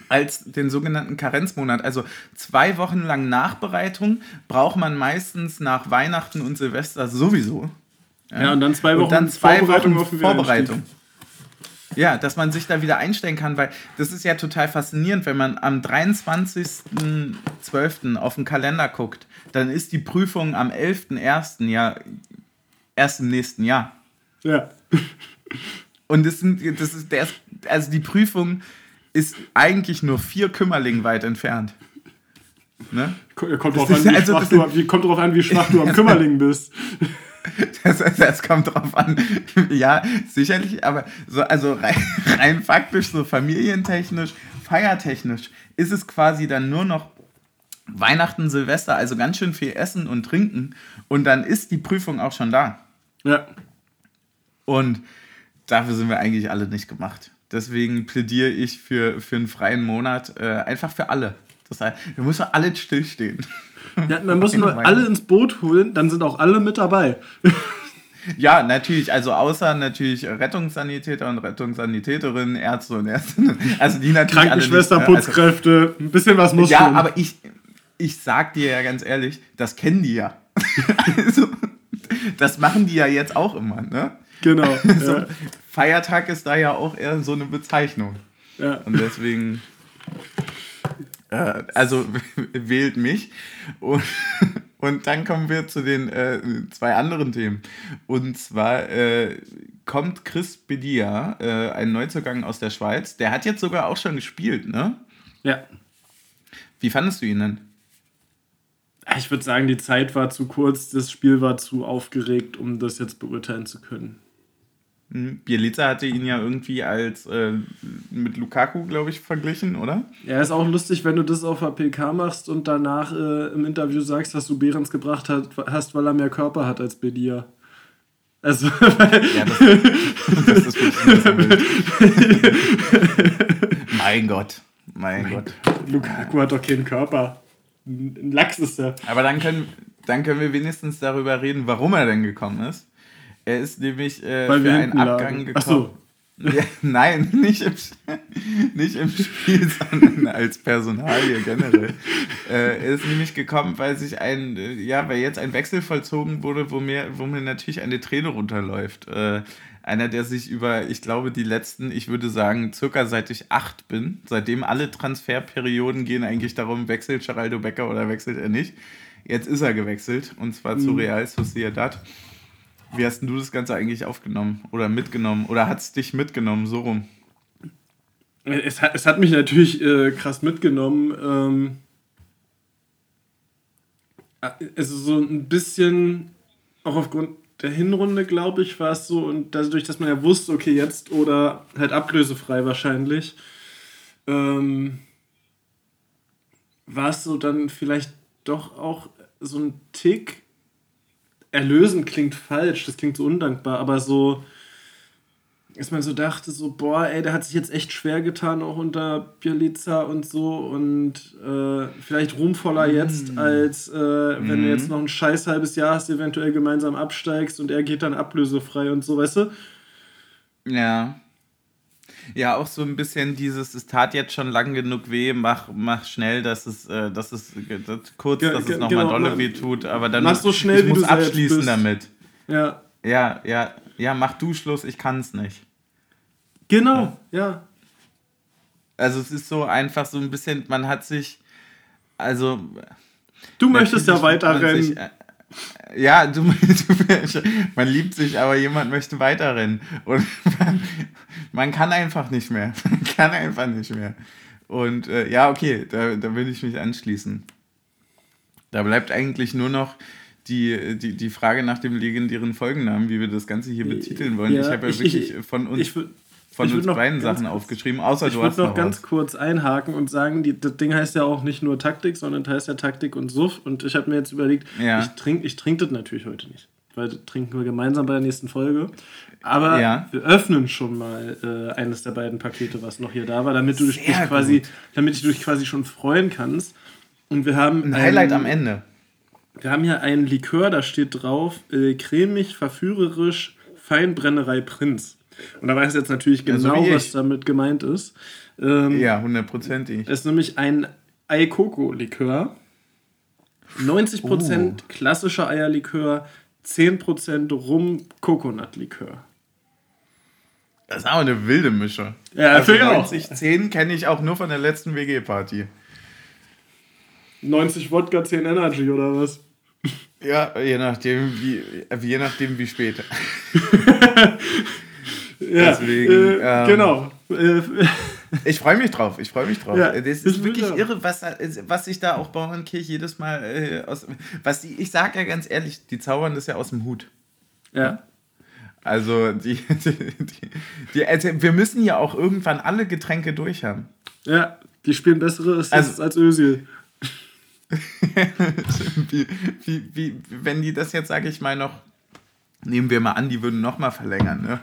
als den sogenannten Karenzmonat. Also zwei Wochen lang Nachbereitung braucht man meistens nach Weihnachten und Silvester sowieso. Ja, und dann zwei Wochen und dann zwei Vorbereitung. Wochen Vorbereitung. Ja, dass man sich da wieder einstellen kann, weil das ist ja total faszinierend, wenn man am 23.12. auf den Kalender guckt, dann ist die Prüfung am 11.01. ja erst im nächsten Jahr. Ja. Und das sind, das ist, der also die Prüfung ist eigentlich nur vier Kümmerlingen weit entfernt. Ne? Kommt drauf, an, wie, also, schwach du, wie, kommt drauf an, wie schwach du am Kümmerling bist. Das, das, kommt drauf an. Ja, sicherlich, aber so, also rein, rein faktisch, so familientechnisch, feiertechnisch, ist es quasi dann nur noch Weihnachten, Silvester, also ganz schön viel Essen und Trinken und dann ist die Prüfung auch schon da. Ja. Und dafür sind wir eigentlich alle nicht gemacht. Deswegen plädiere ich für, für einen freien Monat, äh, einfach für alle. Das heißt, wir müssen alle stillstehen. Ja, man muss nur alle ins Boot holen, dann sind auch alle mit dabei. Ja, natürlich. Also außer natürlich Rettungssanitäter und Rettungssanitäterinnen, Ärzte und Ärztinnen. Also die natürlich Krankenschwester, nicht, ne? also, Putzkräfte, ein bisschen was muss Ja, aber ich, ich sag dir ja ganz ehrlich, das kennen die ja. also, das machen die ja jetzt auch immer, ne? Genau. Also, ja. Feiertag ist da ja auch eher so eine Bezeichnung. Ja. Und deswegen äh, also wählt mich. Und, und dann kommen wir zu den äh, zwei anderen Themen. Und zwar äh, kommt Chris Bedia, äh, ein Neuzugang aus der Schweiz. Der hat jetzt sogar auch schon gespielt, ne? Ja. Wie fandest du ihn denn? Ich würde sagen, die Zeit war zu kurz, das Spiel war zu aufgeregt, um das jetzt beurteilen zu können. Hm, Bielica hatte ihn ja irgendwie als äh, mit Lukaku, glaube ich, verglichen, oder? Ja, ist auch lustig, wenn du das auf der PK machst und danach äh, im Interview sagst, dass du Behrens gebracht hat, hast, weil er mehr Körper hat als Bedia. Also, ja, das, das ist wirklich Mein Gott. Mein, mein Gott. Lukaku hat doch keinen Körper. Ein Lachs ist er. Aber dann können, dann können wir wenigstens darüber reden, warum er denn gekommen ist. Er ist nämlich äh, für einen Abgang gekommen. Ach so. Ja, nein, nicht im, nicht im Spiel, sondern als Personalie generell. äh, er ist nämlich gekommen, weil sich ein, äh, ja, weil jetzt ein Wechsel vollzogen wurde, wo mir, wo mir natürlich eine Träne runterläuft. Äh, einer, der sich über, ich glaube, die letzten, ich würde sagen, circa seit ich acht bin, seitdem alle Transferperioden gehen eigentlich darum, wechselt Geraldo Becker oder wechselt er nicht Jetzt ist er gewechselt und zwar mhm. zu Real Sociedad. Wie hast du das Ganze eigentlich aufgenommen oder mitgenommen? Oder hat es dich mitgenommen, so rum? Es hat, es hat mich natürlich äh, krass mitgenommen. Ähm, also so ein bisschen auch aufgrund der Hinrunde, glaube ich, war es so. Und dadurch, dass man ja wusste, okay, jetzt oder halt ablösefrei wahrscheinlich, ähm, war es so dann vielleicht doch auch so ein Tick. Erlösen klingt falsch, das klingt so undankbar, aber so dass man so dachte, so, boah, ey, der hat sich jetzt echt schwer getan, auch unter Bielica und so und äh, vielleicht ruhmvoller mm. jetzt, als äh, wenn mm. du jetzt noch ein scheiß halbes Jahr hast, eventuell gemeinsam absteigst und er geht dann ablösefrei und so, weißt du? Ja. Ja, auch so ein bisschen dieses, es tat jetzt schon lang genug weh, mach, mach schnell, dass es, äh, dass es dass, kurz, dass es nochmal genau, dolle weh tut, aber dann mach so schnell, ich wie muss du abschließen damit. Ja. Ja, ja, ja, mach du Schluss, ich kann es nicht. Genau, ja. ja. Also es ist so einfach so ein bisschen, man hat sich, also... Du möchtest ja weiterrennen. Sich, äh, ja, du, du, man liebt sich, aber jemand möchte weiterrennen. Und man, man kann einfach nicht mehr. Man kann einfach nicht mehr. Und äh, ja, okay, da, da will ich mich anschließen. Da bleibt eigentlich nur noch die, die, die Frage nach dem legendären Folgennamen, wie wir das Ganze hier betiteln wollen. Ja, ich habe ja ich, wirklich ich, von uns. Ich, von uns beiden Sachen kurz, aufgeschrieben, außer ich du hast noch, noch ganz was. kurz einhaken und sagen, die, das Ding heißt ja auch nicht nur Taktik, sondern das heißt ja Taktik und Suff. Und ich habe mir jetzt überlegt, ja. ich trinke ich trink das natürlich heute nicht, weil das trinken wir gemeinsam bei der nächsten Folge. Aber ja. wir öffnen schon mal äh, eines der beiden Pakete, was noch hier da war, damit du dich quasi, damit du dich quasi schon freuen kannst. Und wir haben ein Highlight am Ende. Wir haben hier einen Likör, da steht drauf, äh, cremig, verführerisch, Feinbrennerei Prinz. Und da weiß jetzt natürlich genau, ja, so was damit gemeint ist. Ähm, ja, hundertprozentig. Es ist nämlich ein Eikoko-Likör. 90% oh. klassischer Eierlikör, 10% Rum-Coconut-Likör. Das ist auch eine wilde Mische. Ja, also 90, 10 kenne ich auch nur von der letzten WG-Party. 90 Wodka, 10 Energy oder was? Ja, je nachdem wie, je nachdem wie spät. Ja, Deswegen, äh, ähm, genau. ich freue mich drauf, ich freue mich drauf. Ja, das ist wirklich irre, was, was sich da auch Bauernkirch jedes Mal äh, aus. Was die, ich sage ja ganz ehrlich, die zaubern das ja aus dem Hut. Ja. Also, die, die, die, die also wir müssen ja auch irgendwann alle Getränke durch haben. Ja, die spielen bessere also, als Ösil. wie, wie, wie, wenn die das jetzt, sage ich mal, noch, nehmen wir mal an, die würden nochmal verlängern, ne?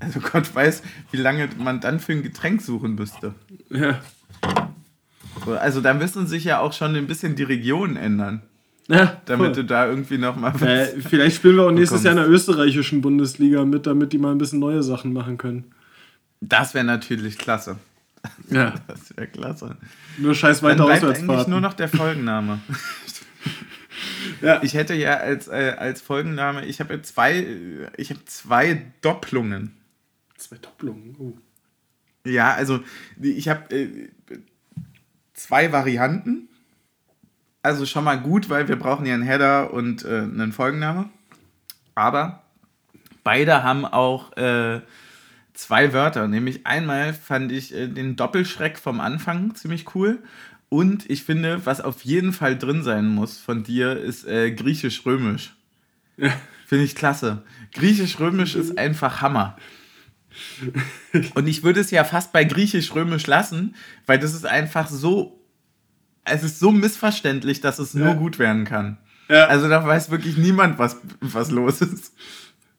Also Gott weiß, wie lange man dann für ein Getränk suchen müsste. Ja. Also da müssen sich ja auch schon ein bisschen die Regionen ändern. Ja, damit du da irgendwie nochmal was. Äh, vielleicht spielen wir auch nächstes Jahr in der österreichischen Bundesliga mit, damit die mal ein bisschen neue Sachen machen können. Das wäre natürlich klasse. Ja. Das wäre klasse. Nur scheiß weiter Dann bleibt eigentlich nur noch der Folgenname. ja. Ich hätte ja als, äh, als Folgenname, ich habe zwei, ich habe zwei Doppelungen. Zwei Doppelungen. Oh. Ja, also ich habe äh, zwei Varianten. Also schon mal gut, weil wir brauchen ja einen Header und äh, einen Folgenname. Aber beide haben auch äh, zwei Wörter. Nämlich einmal fand ich äh, den Doppelschreck vom Anfang ziemlich cool. Und ich finde, was auf jeden Fall drin sein muss von dir, ist äh, griechisch-römisch. Ja. Finde ich klasse. Griechisch-römisch ist einfach Hammer. Und ich würde es ja fast bei Griechisch-Römisch lassen, weil das ist einfach so, es ist so missverständlich, dass es ja. nur gut werden kann. Ja. Also da weiß wirklich niemand, was, was los ist.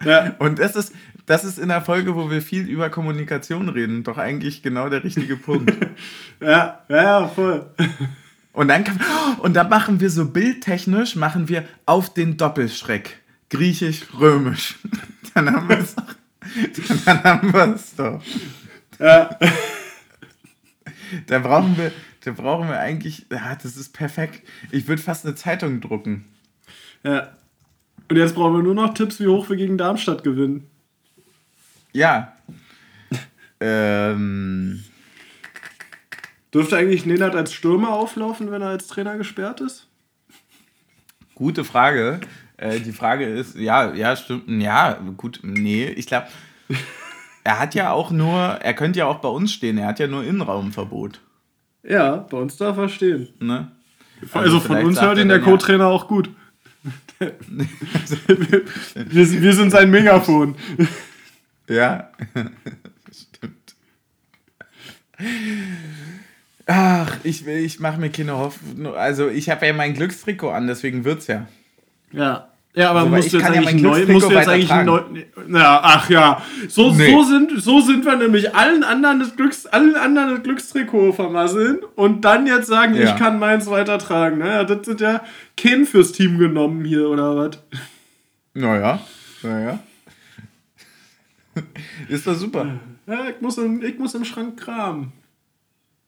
Ja. Und das ist, das ist in der Folge, wo wir viel über Kommunikation reden, doch eigentlich genau der richtige Punkt. ja, ja, voll. Und dann, kann, und dann machen wir so bildtechnisch, machen wir auf den Doppelschreck. Griechisch-Römisch. Dann haben wir es. Dann haben wir es doch. Ja. Da brauchen wir, da brauchen wir eigentlich, ja, das ist perfekt. Ich würde fast eine Zeitung drucken. Ja. Und jetzt brauchen wir nur noch Tipps, wie hoch wir gegen Darmstadt gewinnen. Ja. ähm. Dürfte eigentlich Nenad als Stürmer auflaufen, wenn er als Trainer gesperrt ist? Gute Frage. Äh, die Frage ist, ja, ja, stimmt, ja, gut, nee, ich glaube, er hat ja auch nur, er könnte ja auch bei uns stehen, er hat ja nur Innenraumverbot. Ja, bei uns darf er stehen. Ne? Also, also von uns hört ihn der Co-Trainer ja. auch gut. wir, wir, sind sein Megafon. Ja, stimmt. Ach, ich, ich mache mir keine Hoffnung. Also, ich habe ja mein Glückstrikot an, deswegen wird's ja. Ja. Ja, aber also, musst, du jetzt ja neu, musst du jetzt eigentlich neu, ja, ach ja, so, nee. so, sind, so sind wir nämlich allen anderen das, Glücks, allen anderen das Glückstrikot vermasseln und dann jetzt sagen, ja. ich kann meins weitertragen. Naja, das sind ja Ken fürs Team genommen hier, oder was? Naja, naja. Ist doch super. Ja, ich muss im, ich muss im Schrank kramen.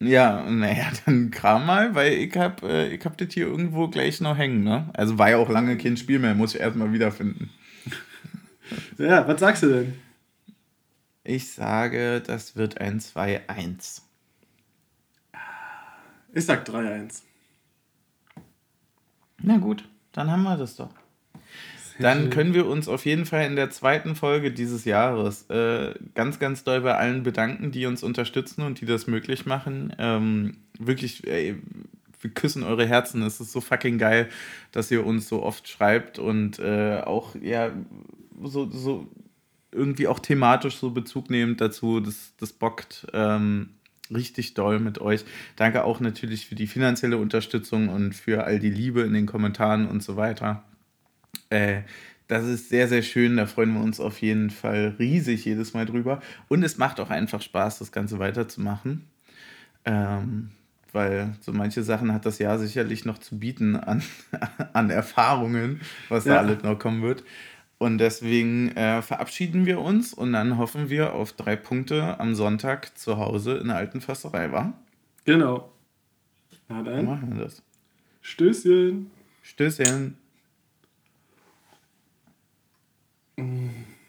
Ja, naja, dann kram mal, weil ich hab, äh, ich hab das hier irgendwo gleich noch hängen, ne? Also war ja auch lange kein Spiel mehr, muss ich erstmal wiederfinden. ja, was sagst du denn? Ich sage, das wird ein 2-1. Ich sag 3-1. Na gut, dann haben wir das doch. Dann können wir uns auf jeden Fall in der zweiten Folge dieses Jahres äh, ganz, ganz doll bei allen bedanken, die uns unterstützen und die das möglich machen. Ähm, wirklich, ey, wir küssen eure Herzen. Es ist so fucking geil, dass ihr uns so oft schreibt und äh, auch, ja, so, so irgendwie auch thematisch so Bezug nehmt dazu. Das, das bockt. Ähm, richtig doll mit euch. Danke auch natürlich für die finanzielle Unterstützung und für all die Liebe in den Kommentaren und so weiter. Äh, das ist sehr, sehr schön. Da freuen wir uns auf jeden Fall riesig jedes Mal drüber. Und es macht auch einfach Spaß, das Ganze weiterzumachen. Ähm, weil so manche Sachen hat das Jahr sicherlich noch zu bieten an, an Erfahrungen, was ja. da alles noch kommen wird. Und deswegen äh, verabschieden wir uns und dann hoffen wir auf drei Punkte am Sonntag zu Hause in der alten Försterei, wa? Genau. Na dann. Machen wir das. Stößchen. Stößchen. うん。